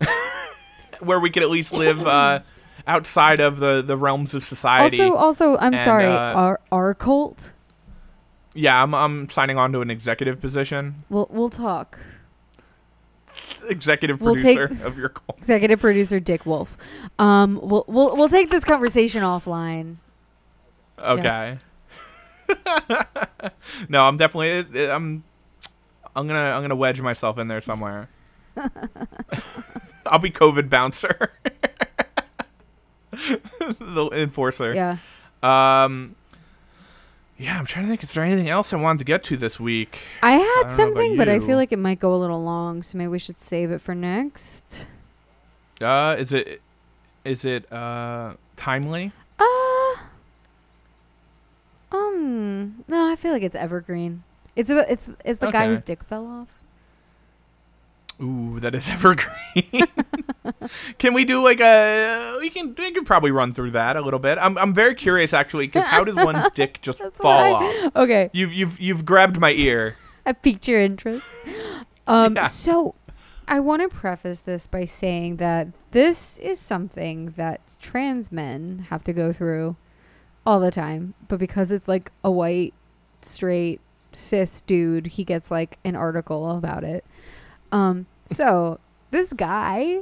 where we can at least live uh outside of the the realms of society Also, also, I'm And, sorry. uh, our our cult. Yeah I'm, I'm signing on to an executive position We'll we'll talk. executive We'll producer take- of your cult Executive producer Dick Wolf. Um, we'll we'll we'll take this conversation offline. Okay. no, I'm definitely I'm I'm gonna I'm gonna wedge myself in there somewhere. I'll be COVID bouncer. the enforcer. Yeah. Um Yeah, I'm trying to think is there anything else I wanted to get to this week? I had about something, but I feel like it might go a little long, so maybe we should save it for next. Uh is it is it uh timely? Uh um no, I feel like it's evergreen. It's it's it's the guy whose dick fell off. Ooh, that is evergreen. can we do like a? We can. We can probably run through that a little bit. I'm. I'm very curious actually, because how does one's dick just fall what off? Okay, You've you've you've grabbed my ear. I piqued your interest. Um, Yeah. so I want to preface this by saying that this is something that trans men have to go through all the time, but because it's like a white, straight, cis dude, he gets like an article about it. Um, so this guy,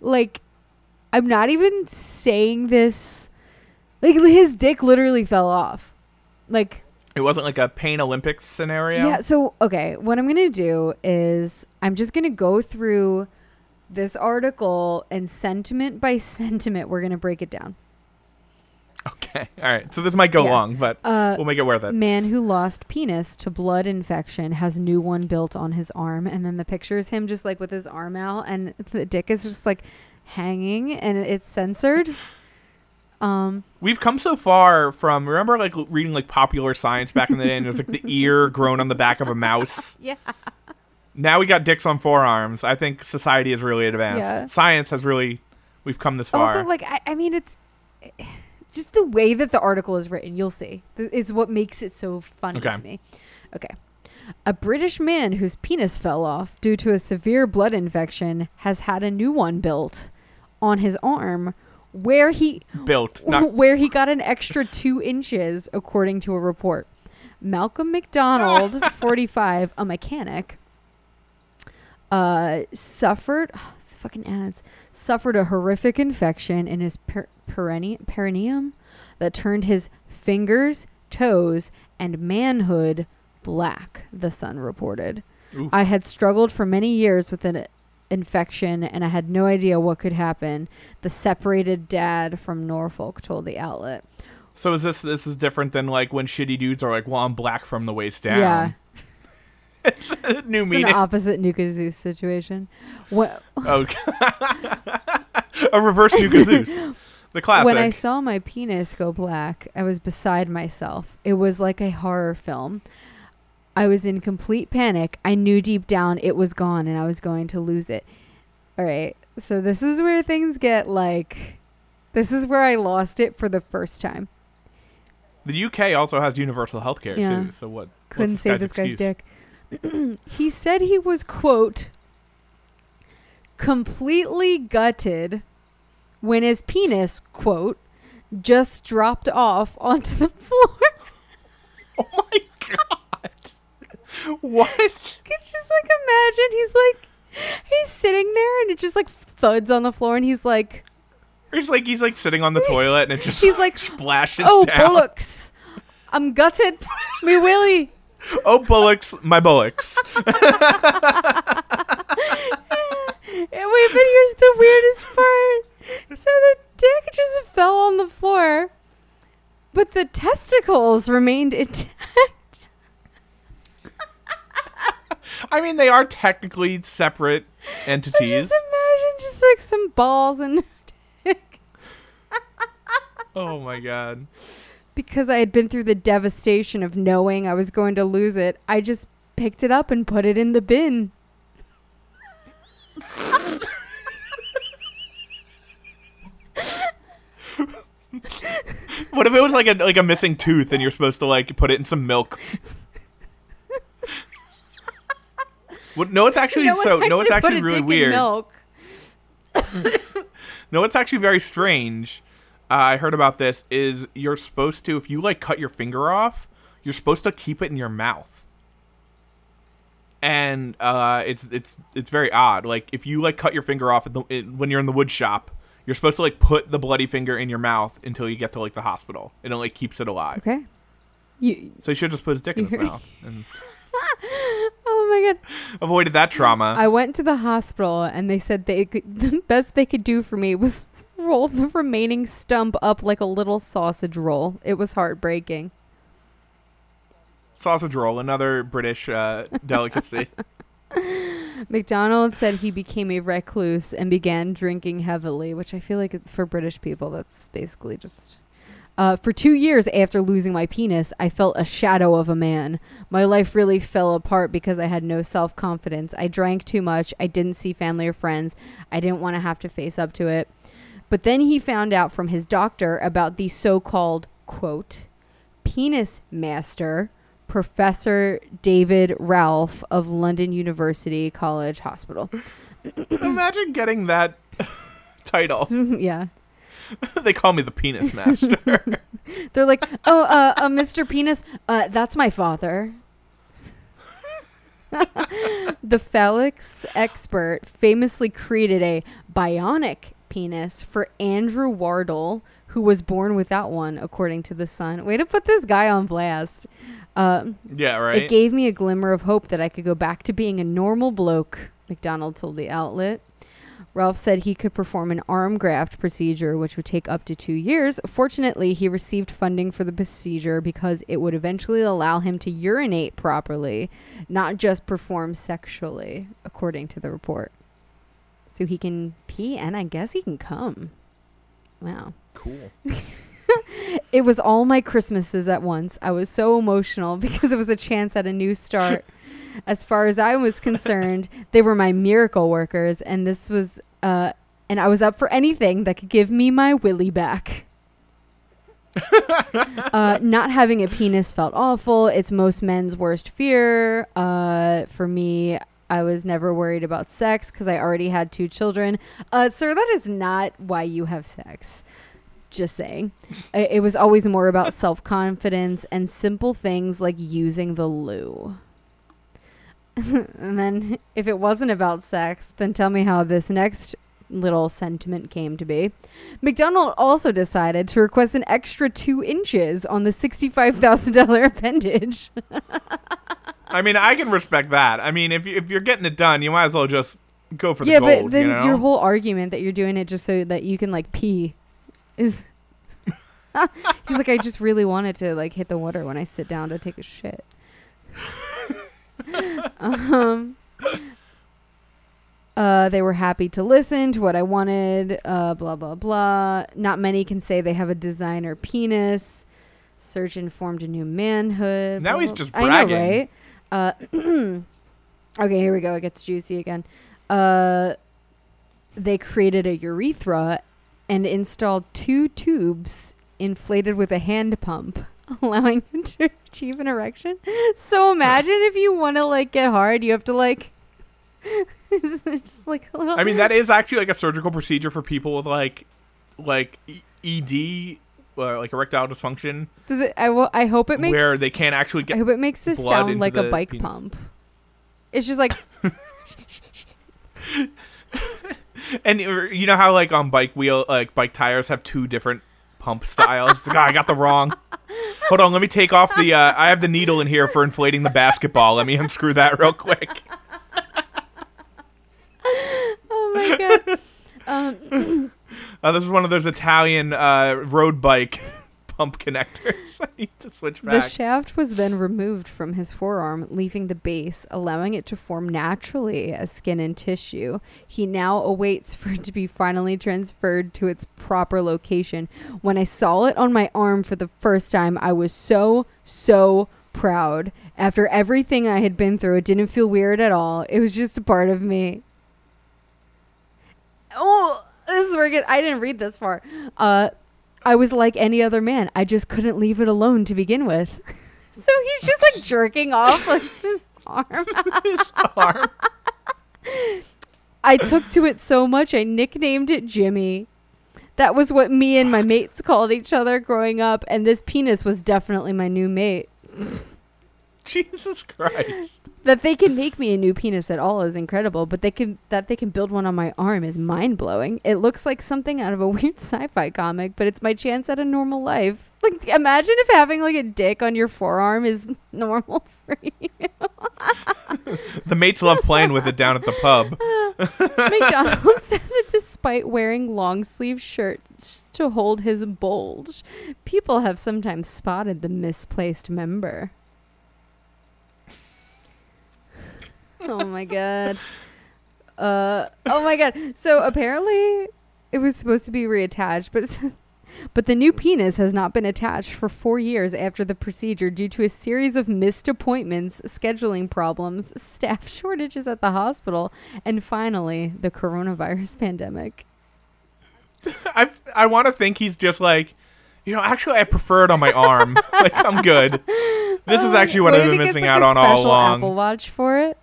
like, I'm not even saying this, like, his dick literally fell off. Like, It wasn't like a Pain Olympics scenario. yeah. So, okay, what I'm going to do is I'm just going to go through this article and sentiment by sentiment, we're going to break it down. Okay. All right. So this might go Yeah. long, but Uh, we'll make it worth it. man who lost penis to blood infection has new one built on his arm. And then the picture is him just like with his arm out and the dick is just like hanging and it's censored. Um, We've come so far from remember like reading like popular science back in the day, and it was like the ear grown on the back of a mouse. yeah. Now we got dicks on forearms. I think society is really advanced. Yeah. Science has really. We've come this far. Also, like, I, I mean, it's just the way that the article is written. You'll see is what makes it so funny Okay. to me. Okay. A British man whose penis fell off due to a severe blood infection has had a new one built on his arm, where he Built. Not where he got an extra two inches, according to a report. Malcolm McDonald, 45, a mechanic, uh, suffered. Fucking ads. Suffered a horrific infection in his per- perine- perineum that turned his fingers, toes, and manhood black, the Sun reported. Oof. I had struggled for many years with an infection and I had no idea what could happen. The separated dad from Norfolk told the outlet. So is this this is different than like when shitty dudes are like, well, I'm black from the waist down. Yeah. It's a new It's meaning. an opposite Nuka Zeus situation. What Okay. a reverse Nuka Zeus. The classic. when I saw my penis go black, I was beside myself. It was like a horror film. I was in complete panic. I knew deep down it was gone and I was going to lose it. All right. So this is where things get like this is where I lost it for the first time. the UK also has universal health care Yeah. too. So what? Couldn't save this this guy's excuse? dick. he said he was quote completely gutted when his penis quote just dropped off onto the floor. Oh my god! what? could just like imagine he's like he's sitting there and it just like thuds on the floor and he's like He's like he's like sitting on the toilet and it just He's like, splashes oh down. bullocks i'm gutted me willy Oh bullocks, my bullocks. wait but here's the weirdest part so the dick just fell on the floor but the testicles remained intact I mean, they are technically separate entities. just imagine just like some balls and dick Oh my god. Because i had been through the devastation of knowing i was going to lose it i just picked it up and put it in the bin What if it was like a like a missing tooth and you're supposed to like put it in some milk? What, no, it's actually No so. No, it's actually really weird. milk. No, it's actually very strange. Uh, I heard about this. Is you're supposed to if you like cut your finger off, you're supposed to keep it in your mouth. And uh, it's it's it's very odd. Like if you like cut your finger off at the, it, when you're in the wood shop, you're supposed to like put the bloody finger in your mouth until you get to like the hospital, and it like keeps it alive. Okay. You. So he should just put his dick in his mouth and Oh my god. avoided that trauma. I went to the hospital and they said they could, the best they could do for me was roll the remaining stump up like a little sausage roll. It was heartbreaking. Sausage roll, another British uh, delicacy. McDonald said he became a recluse and began drinking heavily, which I feel like it's for British people. That's basically just. Uh, for two years after losing my penis, I felt a shadow of a man. My life really fell apart because I had no self confidence. I drank too much. I didn't see family or friends. I didn't want to have to face up to it. But then he found out from his doctor about the so called, quote, penis master, Professor David Ralph of London University College Hospital. Imagine getting that title. yeah. they call me the penis master. They're like, oh, uh, uh, Mr. Penis, uh, that's my father. the phallics expert famously created a bionic penis for Andrew Wardle, who was born without one, according to The Sun. Way to put this guy on blast. Uh, yeah, right. It gave me a glimmer of hope that I could go back to being a normal bloke, McDonald told the outlet. Ralph said he could perform an arm graft procedure, which would take up to two years. Fortunately, he received funding for the procedure because it would eventually allow him to urinate properly, not just perform sexually, according to the report. So he can pee and I guess he can come. Wow. cool. It was all my Christmases at once. I was so emotional because it was a chance at a new start. As far as I was concerned, they were my miracle workers, and this was, uh, and I was up for anything that could give me my willy back. uh, not having a penis felt awful. It's most men's worst fear. Uh, for me, I was never worried about sex because I already had two children. Uh, sir, that is not why you have sex. Just saying. It was always more about self confidence and simple things like using the loo. and then if it wasn't about sex, then tell me how this next little sentiment came to be. McDonald also decided to request an extra two inches on the $65,000 appendage. I mean, I can respect that. I mean, if you, if you're getting it done, you might as well just go for the yeah, gold. but then you know? your whole argument that you're doing it just so that you can like pee is. He's like, I just really wanted to like hit the water when I sit down to take a shit. um, uh, they were happy to listen to what I wanted. Uh, blah blah blah. Not many can say they have a designer penis. Surgeon formed a new manhood. Now blah, he's just I know, bragging. right? Uh, okay, here we go. It gets juicy again. Uh, they created a urethra and installed two tubes inflated with a hand pump, allowing him to achieve an erection. So imagine if you want to like get hard, you have to like. just like a little. I mean, that is actually like a surgical procedure for people with like, like ED, uh, like erectile dysfunction, Does it, I, wo- I hope it makes. where they can't actually get. I hope it makes this sound like a bike penis. pump. It's just like And uh, you know how like on bike wheel, like bike tires have two different pump styles. God, I got the wrong. Hold on, let me take off the. Uh, I have the needle in here for inflating the basketball. Let me unscrew that real quick. oh my god. Um, Uh, this is one of those Italian uh, road bike pump connectors. I need to switch back. The shaft was then removed from his forearm, leaving the base, allowing it to form naturally as skin and tissue. He now awaits for it to be finally transferred to its proper location. When I saw it on my arm for the first time, I was so, so proud. After everything I had been through, it didn't feel weird at all. It was just a part of me. Oh, this is where it I didn't read this far. Uh, I was like any other man. I just couldn't leave it alone to begin with. so he's just like jerking off like his arm. His arm. I took to it so much I nicknamed it Jimmy. That was what me and my mates called each other growing up, and this penis was definitely my new mate. Jesus Christ. That they can make me a new penis at all is incredible, but they can that they can build one on my arm is mind blowing. It looks like something out of a weird sci-fi comic, but it's my chance at a normal life. Like imagine if having like a dick on your forearm is normal for you. The mates love playing with it down at the pub. McDonald said that despite wearing long sleeve shirts to hold his bulge, people have sometimes spotted the misplaced member. oh my god. Uh oh my god. So apparently it was supposed to be reattached, but it says but the new penis has not been attached for four years after the procedure due to a series of missed appointments, scheduling problems, staff shortages at the hospital, and finally, the coronavirus pandemic. I I want to think he's just like, you know, actually I prefer it on my arm. like I'm good. This is actually what What I've been missing out on all along. Apple Watch for it.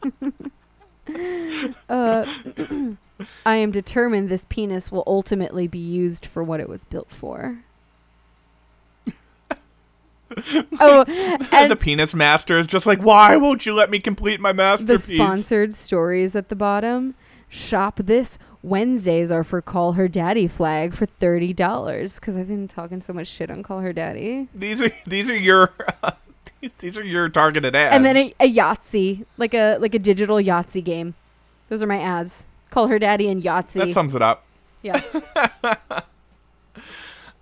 uh, I am determined this penis will ultimately be used for what it was built for. oh, and the penis master is just like, why won't you let me complete my masterpiece? the sponsored stories at the bottom. Shop this. Wednesdays are for Call Her Daddy flag for thirty dollars. Because I've been talking so much shit on Call Her Daddy. These are these are your these are your targeted ads. and then a, a Yahtzee, like a like a digital Yahtzee game. Those are my ads. Call her daddy and Yahtzee. that sums it up. yeah.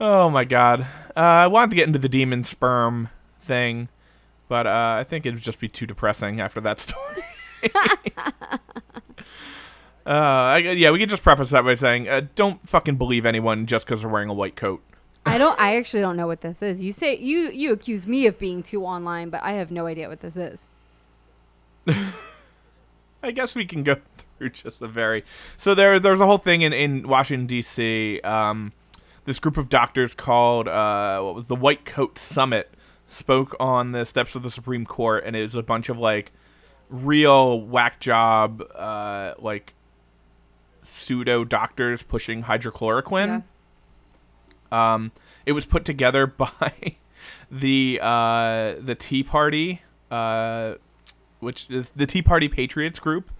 Oh my god. Uh, I wanted to get into the demon sperm thing, but uh, I think it would just be too depressing after that story. uh, I, yeah, we could just preface that by saying, uh, don't fucking believe anyone just because they're wearing a white coat. I don't. I actually don't know what this is. You say you you accuse me of being too online, but I have no idea what this is. I guess we can go through just a very. So there, there's a whole thing in in Washington D.C. Um, this group of doctors called uh, what was the White Coat Summit spoke on the steps of the Supreme Court, and it was a bunch of like real whack job, uh, like pseudo doctors pushing hydrochloroquine. Um, it was put together by the uh, the Tea Party, uh, which is the Tea Party Patriots group.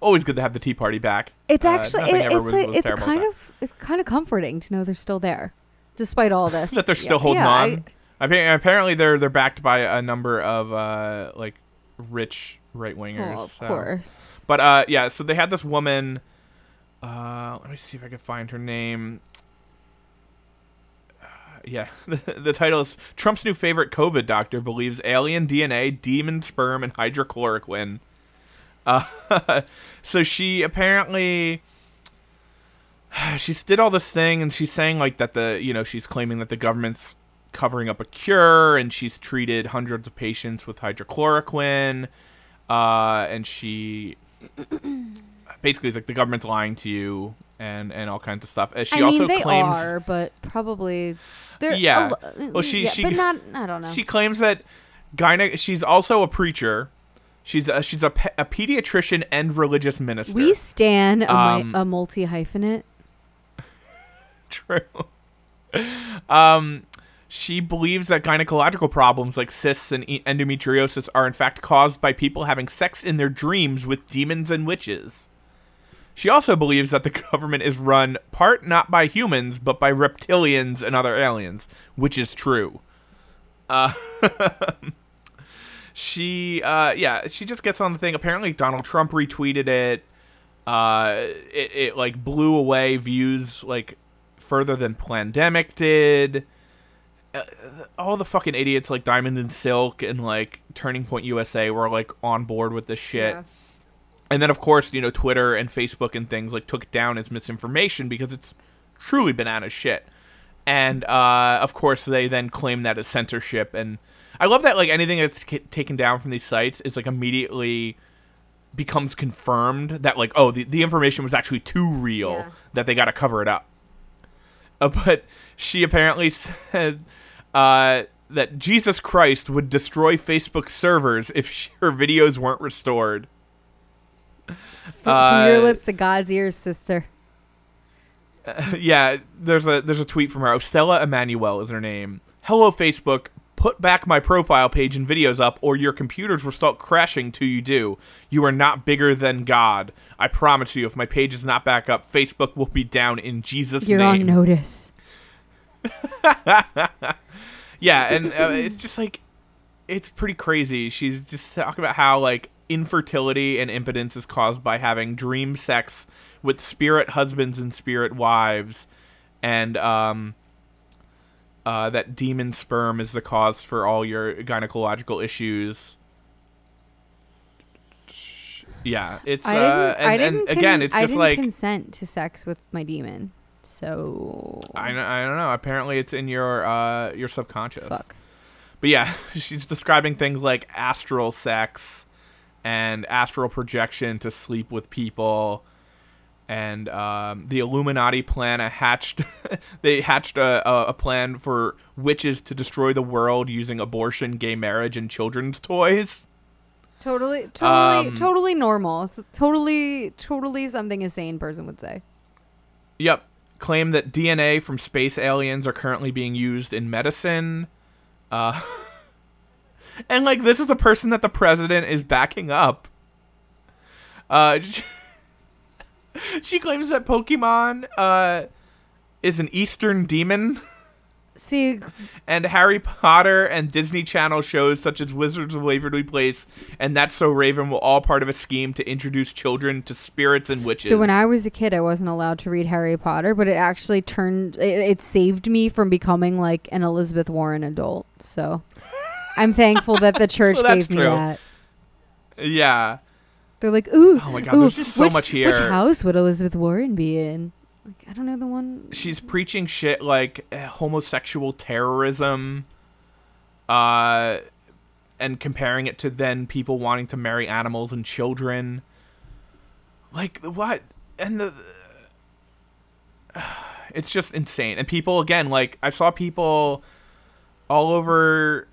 Always good to have the Tea Party back. It's Uh, actually nothing it, it's was- like, was it's kind of it's kind of comforting to know they're still there, despite all this. that they're still Yeah, holding yeah, on. I- Apparently, they're they're backed by a number of uh, like rich right wingers. oh, of so. course. But uh, yeah, so they had this woman. Uh, let me see if I can find her name. Yeah, the, the title is Trump's new favorite COVID doctor believes alien DNA, demon sperm, and hydrochloroquine. Uh, so she apparently she's did all this thing, and she's saying like that the you know she's claiming that the government's covering up a cure, and she's treated hundreds of patients with hydrochloroquine, uh, and she basically is like the government's lying to you and and all kinds of stuff. Uh, she I also mean, they claims are, but probably they're Yeah. a lo- Well, she- yeah, she- but not. I don't know. she claims that gyne- she's also a preacher. She's a, she's a, pe- a pediatrician and religious minister. we stand a, mi- Um, a multi hyphenate. True. um, she believes that gynecological problems like cysts and endometriosis are in fact caused by people having sex in their dreams with demons and witches. She also believes that the government is run part not by humans but by reptilians and other aliens, which is true. Uh, she, uh, yeah, she just gets on the thing. Apparently, Donald Trump retweeted it. Uh, it, it like blew away views like further than Plandemic did. Uh, all the fucking idiots like Diamond and Silk and like Turning Point USA were like on board with this shit. Yeah. And then of course, you know, Twitter and Facebook and things like took down as misinformation because it's truly banana shit. And uh, of course, they then claim that as censorship. And I love that like anything that's k- taken down from these sites is like immediately becomes confirmed that like oh the, the information was actually too real Yeah. that they got to cover it up. Uh, but she apparently said uh, that Jesus Christ would destroy Facebook servers if she, her videos weren't restored. From, from your uh, lips to God's ears, sister. yeah, there's a there's a tweet from her. Stella Immanuel is her name. Hello Facebook, put back my profile page and videos up, or your computers will start crashing till you do. You are not bigger than God. I promise you, if my page is not back up, Facebook will be down in Jesus' name. You're on notice. Yeah, and uh, it's just like it's pretty crazy. She's just talking about how like infertility and impotence is caused by having dream sex with spirit husbands and spirit wives, and um, uh, that demon sperm is the cause for all your gynecological issues. Yeah, it's I uh, and, I and con- again, it's I just didn't like consent to sex with my demon. So I, don't- I don't know. Apparently, it's in your uh, your subconscious. fuck. But yeah, she's describing things like astral sex and astral projection to sleep with people. And um, the Illuminati plan a hatched. they hatched a, a, a plan for witches to destroy the world using abortion, gay marriage, and children's toys. Totally, totally, Um, totally normal. It's totally, totally something a sane person would say. Yep. Claim that DNA from space aliens are currently being used in medicine. Uh, and like this is a person that the president is backing up. Uh, she claims that Pokemon uh, is an Eastern demon, See, and Harry Potter and Disney Channel shows such as Wizards of Waverly Place and That's So Raven were all part of a scheme to introduce children to spirits and witches. so when I was a kid, I wasn't allowed to read Harry Potter, but it actually turned. It, it saved me from becoming like an Elizabeth Warren adult. So I'm thankful that the church So gave me true. that. yeah. They're like, ooh, Oh my God, ooh, there's just so which- much here. Which house would Elizabeth Warren be in? Like, I don't know the one. she's preaching shit like eh, homosexual terrorism uh and comparing it to then people wanting to marry animals and children like what and the it's just insane and people again like i saw people all over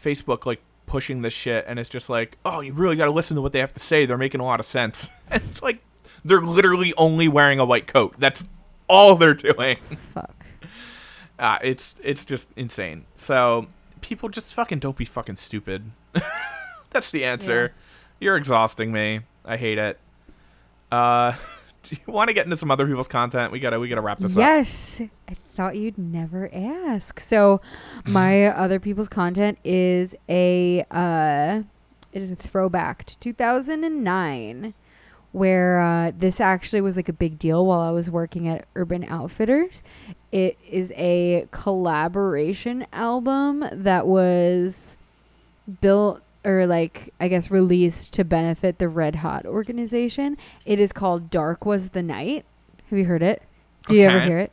facebook like pushing this shit and it's just like oh you really got to listen to what they have to say they're making a lot of sense and it's like they're literally only wearing a white coat that's all they're doing Fuck. uh, it's it's just insane. So people just fucking don't be fucking stupid. That's the answer. You're exhausting me. I hate it. Uh, do you want to get into some other people's content? We gotta we gotta wrap this up. Yes. I thought you'd never ask. So, my other people's content is a uh it is a throwback to 2009 where uh, this actually was like a big deal while I was working at Urban Outfitters. It is a collaboration album that was built or like I guess released to benefit the Red Hot organization. It is called Dark Was the Night. Have you heard it? Do you ever hear it?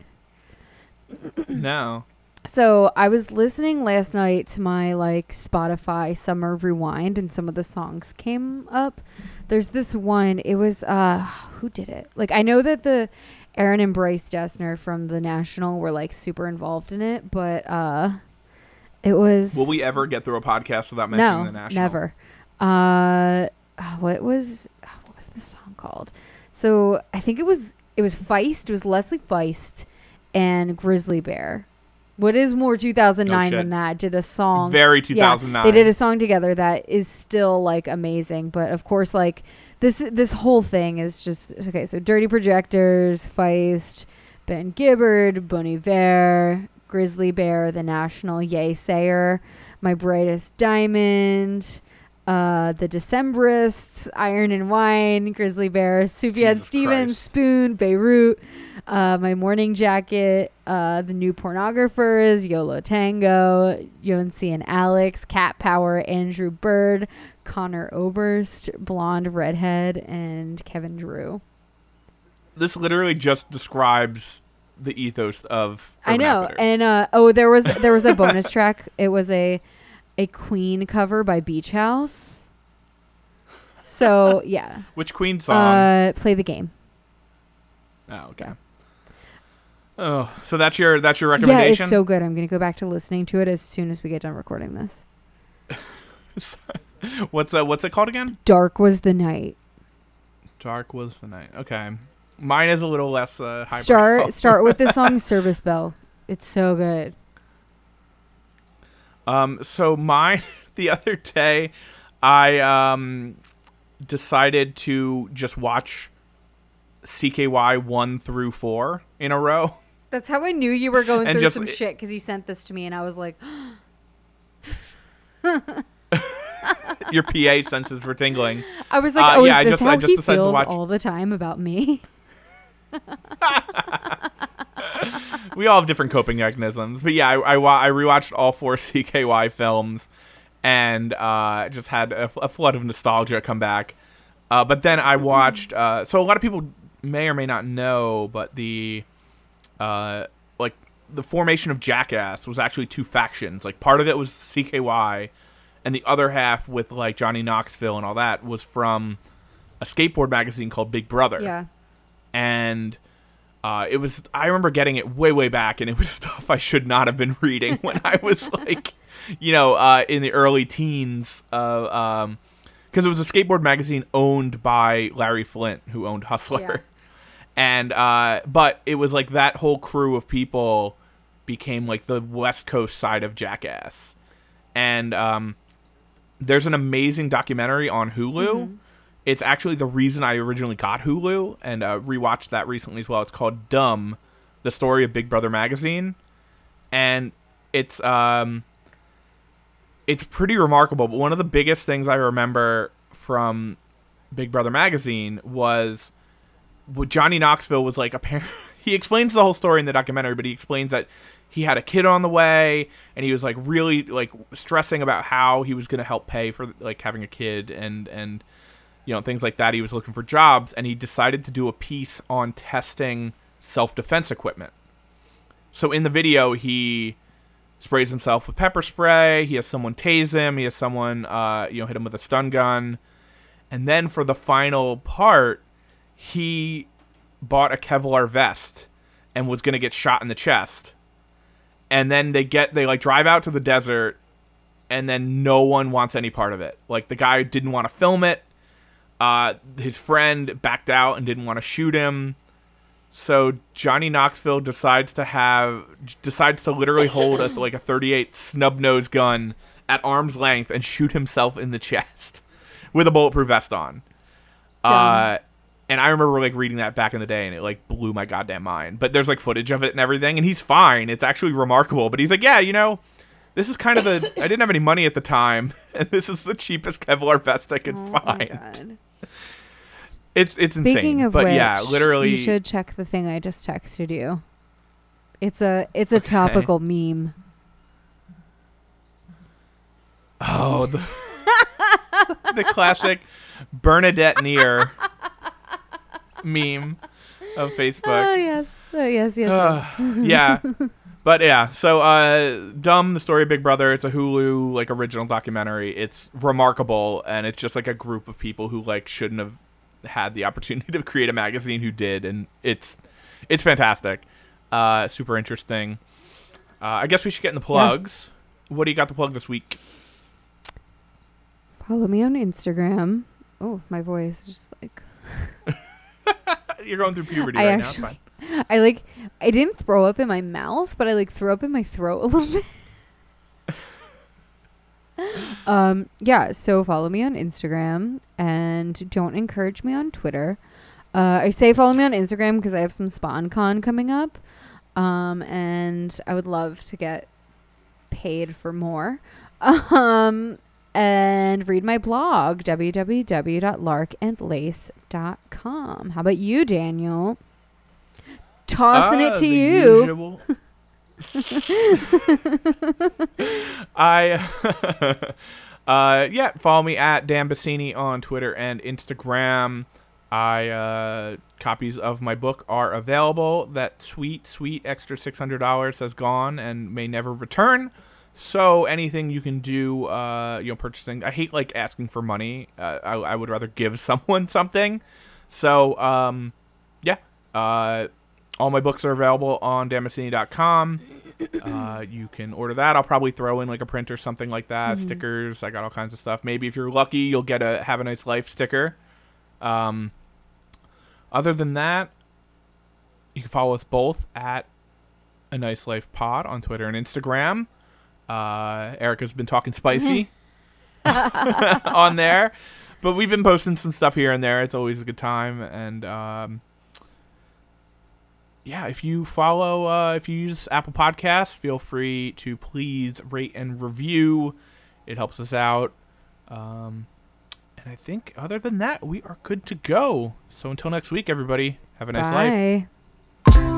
No. So I was listening last night to my like Spotify summer rewind and some of the songs came up. There's this one, it was uh who did it? Like I know that the Aaron and Bryce Dessner from the National were like super involved in it, but uh it was Will we ever get through a podcast without mentioning no, the national? never. Uh, what was what was the song called? So I think it was it was Feist. It was Leslie Feist and Grizzly Bear. What is more 2009 shit. than that? Did a song Very Yeah, 2009. they did a song together that is still like amazing, but of course, like this this whole thing is just okay. So Dirty Projectors, Feist, Ben Gibbard, Bon Iver, Grizzly Bear, The National, Yeasayer, My Brightest Diamond. Uh, the Decemberists, Iron and Wine, Grizzly Bear, Sufjan Jesus Stevens, Christ. Spoon, Beirut, uh, My Morning Jacket, uh, The New Pornographers, YOLO Tango, Jónsi and Alex, Cat Power, Andrew Bird, Conor Oberst, Blonde Redhead, and Kevin Drew. This literally just describes the ethos of. I know. Outfitters. And uh, oh, there was there was a bonus track. It was a a Queen cover by Beach House. So yeah, which Queen song? uh, play the game. oh, okay. Oh, so that's your that's your recommendation. Yeah, it's so good. I'm gonna go back to listening to it as soon as we get done recording this. what's uh, what's it called again? Dark was the night. Dark was the night. Okay, mine is a little less uh, high. Start start with the song Service Bell. It's so good. Um, so mine the other day, I um decided to just watch CKY one through four in a row. That's how I knew you were going And through just- some shit because you sent this to me and I was like, Your PA senses were tingling. I was like, Uh, oh, yeah, I just- I just decided to watch- all the time about me? we all have different coping mechanisms. But yeah, I, I, I rewatched all four CKY films and uh, just had a, a flood of nostalgia come back. Uh, but then I watched. Uh, so a lot of people may or may not know, but the uh, like the formation of Jackass was actually two factions. Like part of it was CKY, and the other half with like Johnny Knoxville and all that was from a skateboard magazine called Big Brother yeah. and uh, it was I remember getting it way way back, and it was stuff I should not have been reading when I was like, you know, uh, in the early teens. Uh, um, because it was a skateboard magazine owned by Larry Flynt, who owned Hustler, Yeah. And uh, but it was like that whole crew of people became like the West Coast side of Jackass, and um, there's an amazing documentary on Hulu. It's actually the reason I originally got Hulu and uh, rewatched that recently as well. It's called Dumb, the story of Big Brother magazine, and it's um, it's pretty remarkable. But one of the biggest things I remember from Big Brother magazine was Johnny Knoxville was like. Apparently, he explains the whole story in the documentary, but he explains that he had a kid on the way, and he was like really like stressing about how he was going to help pay for like having a kid and and you know things like that. He was looking for jobs, and he decided to do a piece on testing self defense equipment. So in the video, he sprays himself with pepper spray. He has someone tase him. He has someone, uh, you know, hit him with a stun gun. And then for the final part, he bought a Kevlar vest and was going to get shot in the chest. And then they get, they like drive out to the desert and then no one wants any part of it. Like the guy didn't want to film it. Uh, his friend backed out and didn't want to shoot him. So Johnny Knoxville decides to have decides to literally hold a, like a 38 snub nose gun at arm's length and shoot himself in the chest with a bulletproof vest on. Uh, and I remember like reading that back in the day, and it like blew my goddamn mind. But there's like footage of it and everything, and he's fine. It's actually remarkable. But he's like, yeah, you know, this is kind of the I didn't have any money at the time, and this is the cheapest Kevlar vest I could Oh find. It's it's insane. Speaking of but which, yeah, literally. you should check the thing I just texted you. It's a it's a topical meme. Oh, the, the classic Bernadette Near meme of Facebook. Oh yes, oh yes, yes. Uh, yes. yeah. But yeah, so uh Dumb, the story of Big Brother, it's a Hulu like original documentary. It's remarkable and it's just like a group of people who like shouldn't have had the opportunity to create a magazine who did and it's it's fantastic. Uh super interesting. Uh I guess we should get in the plugs. What do you got to plug this week? Follow me on Instagram. Oh, my voice is just like You're going through puberty I right actually- now. I like I didn't throw up in my mouth, but I like threw up in my throat a little bit. um yeah, so follow me on Instagram and don't encourage me on Twitter. Uh, I say follow me on Instagram because I have some sponcon coming up. Um and I would love to get paid for more. Um and read my blog www.larkandlace.com. How about you, Daniel? Tossing Ah, it to the you. I uh yeah, follow me at Dan Bassini on Twitter and Instagram. I uh copies of my book are available. That sweet, sweet extra six hundred dollars has gone and may never return. So anything you can do, uh, you know, purchasing. I hate like asking for money. Uh, I, I would rather give someone something. So um, yeah, uh, all my books are available on damascene.com. Uh, you can order that. I'll probably throw in like a print or something like that. Stickers. I got all kinds of stuff. Maybe if you're lucky, you'll get a "Have a Nice Life" sticker. Um, other than that, you can follow us both at a Nice Life Pod on Twitter and Instagram. Uh, Erica's been talking spicy on there, but we've been posting some stuff here and there. It's always a good time, and um, yeah, if you follow, uh, if you use Apple Podcasts, feel free to please rate and review. It helps us out. Um, and I think other than that, we are good to go. So until next week, everybody, have a nice life. Bye.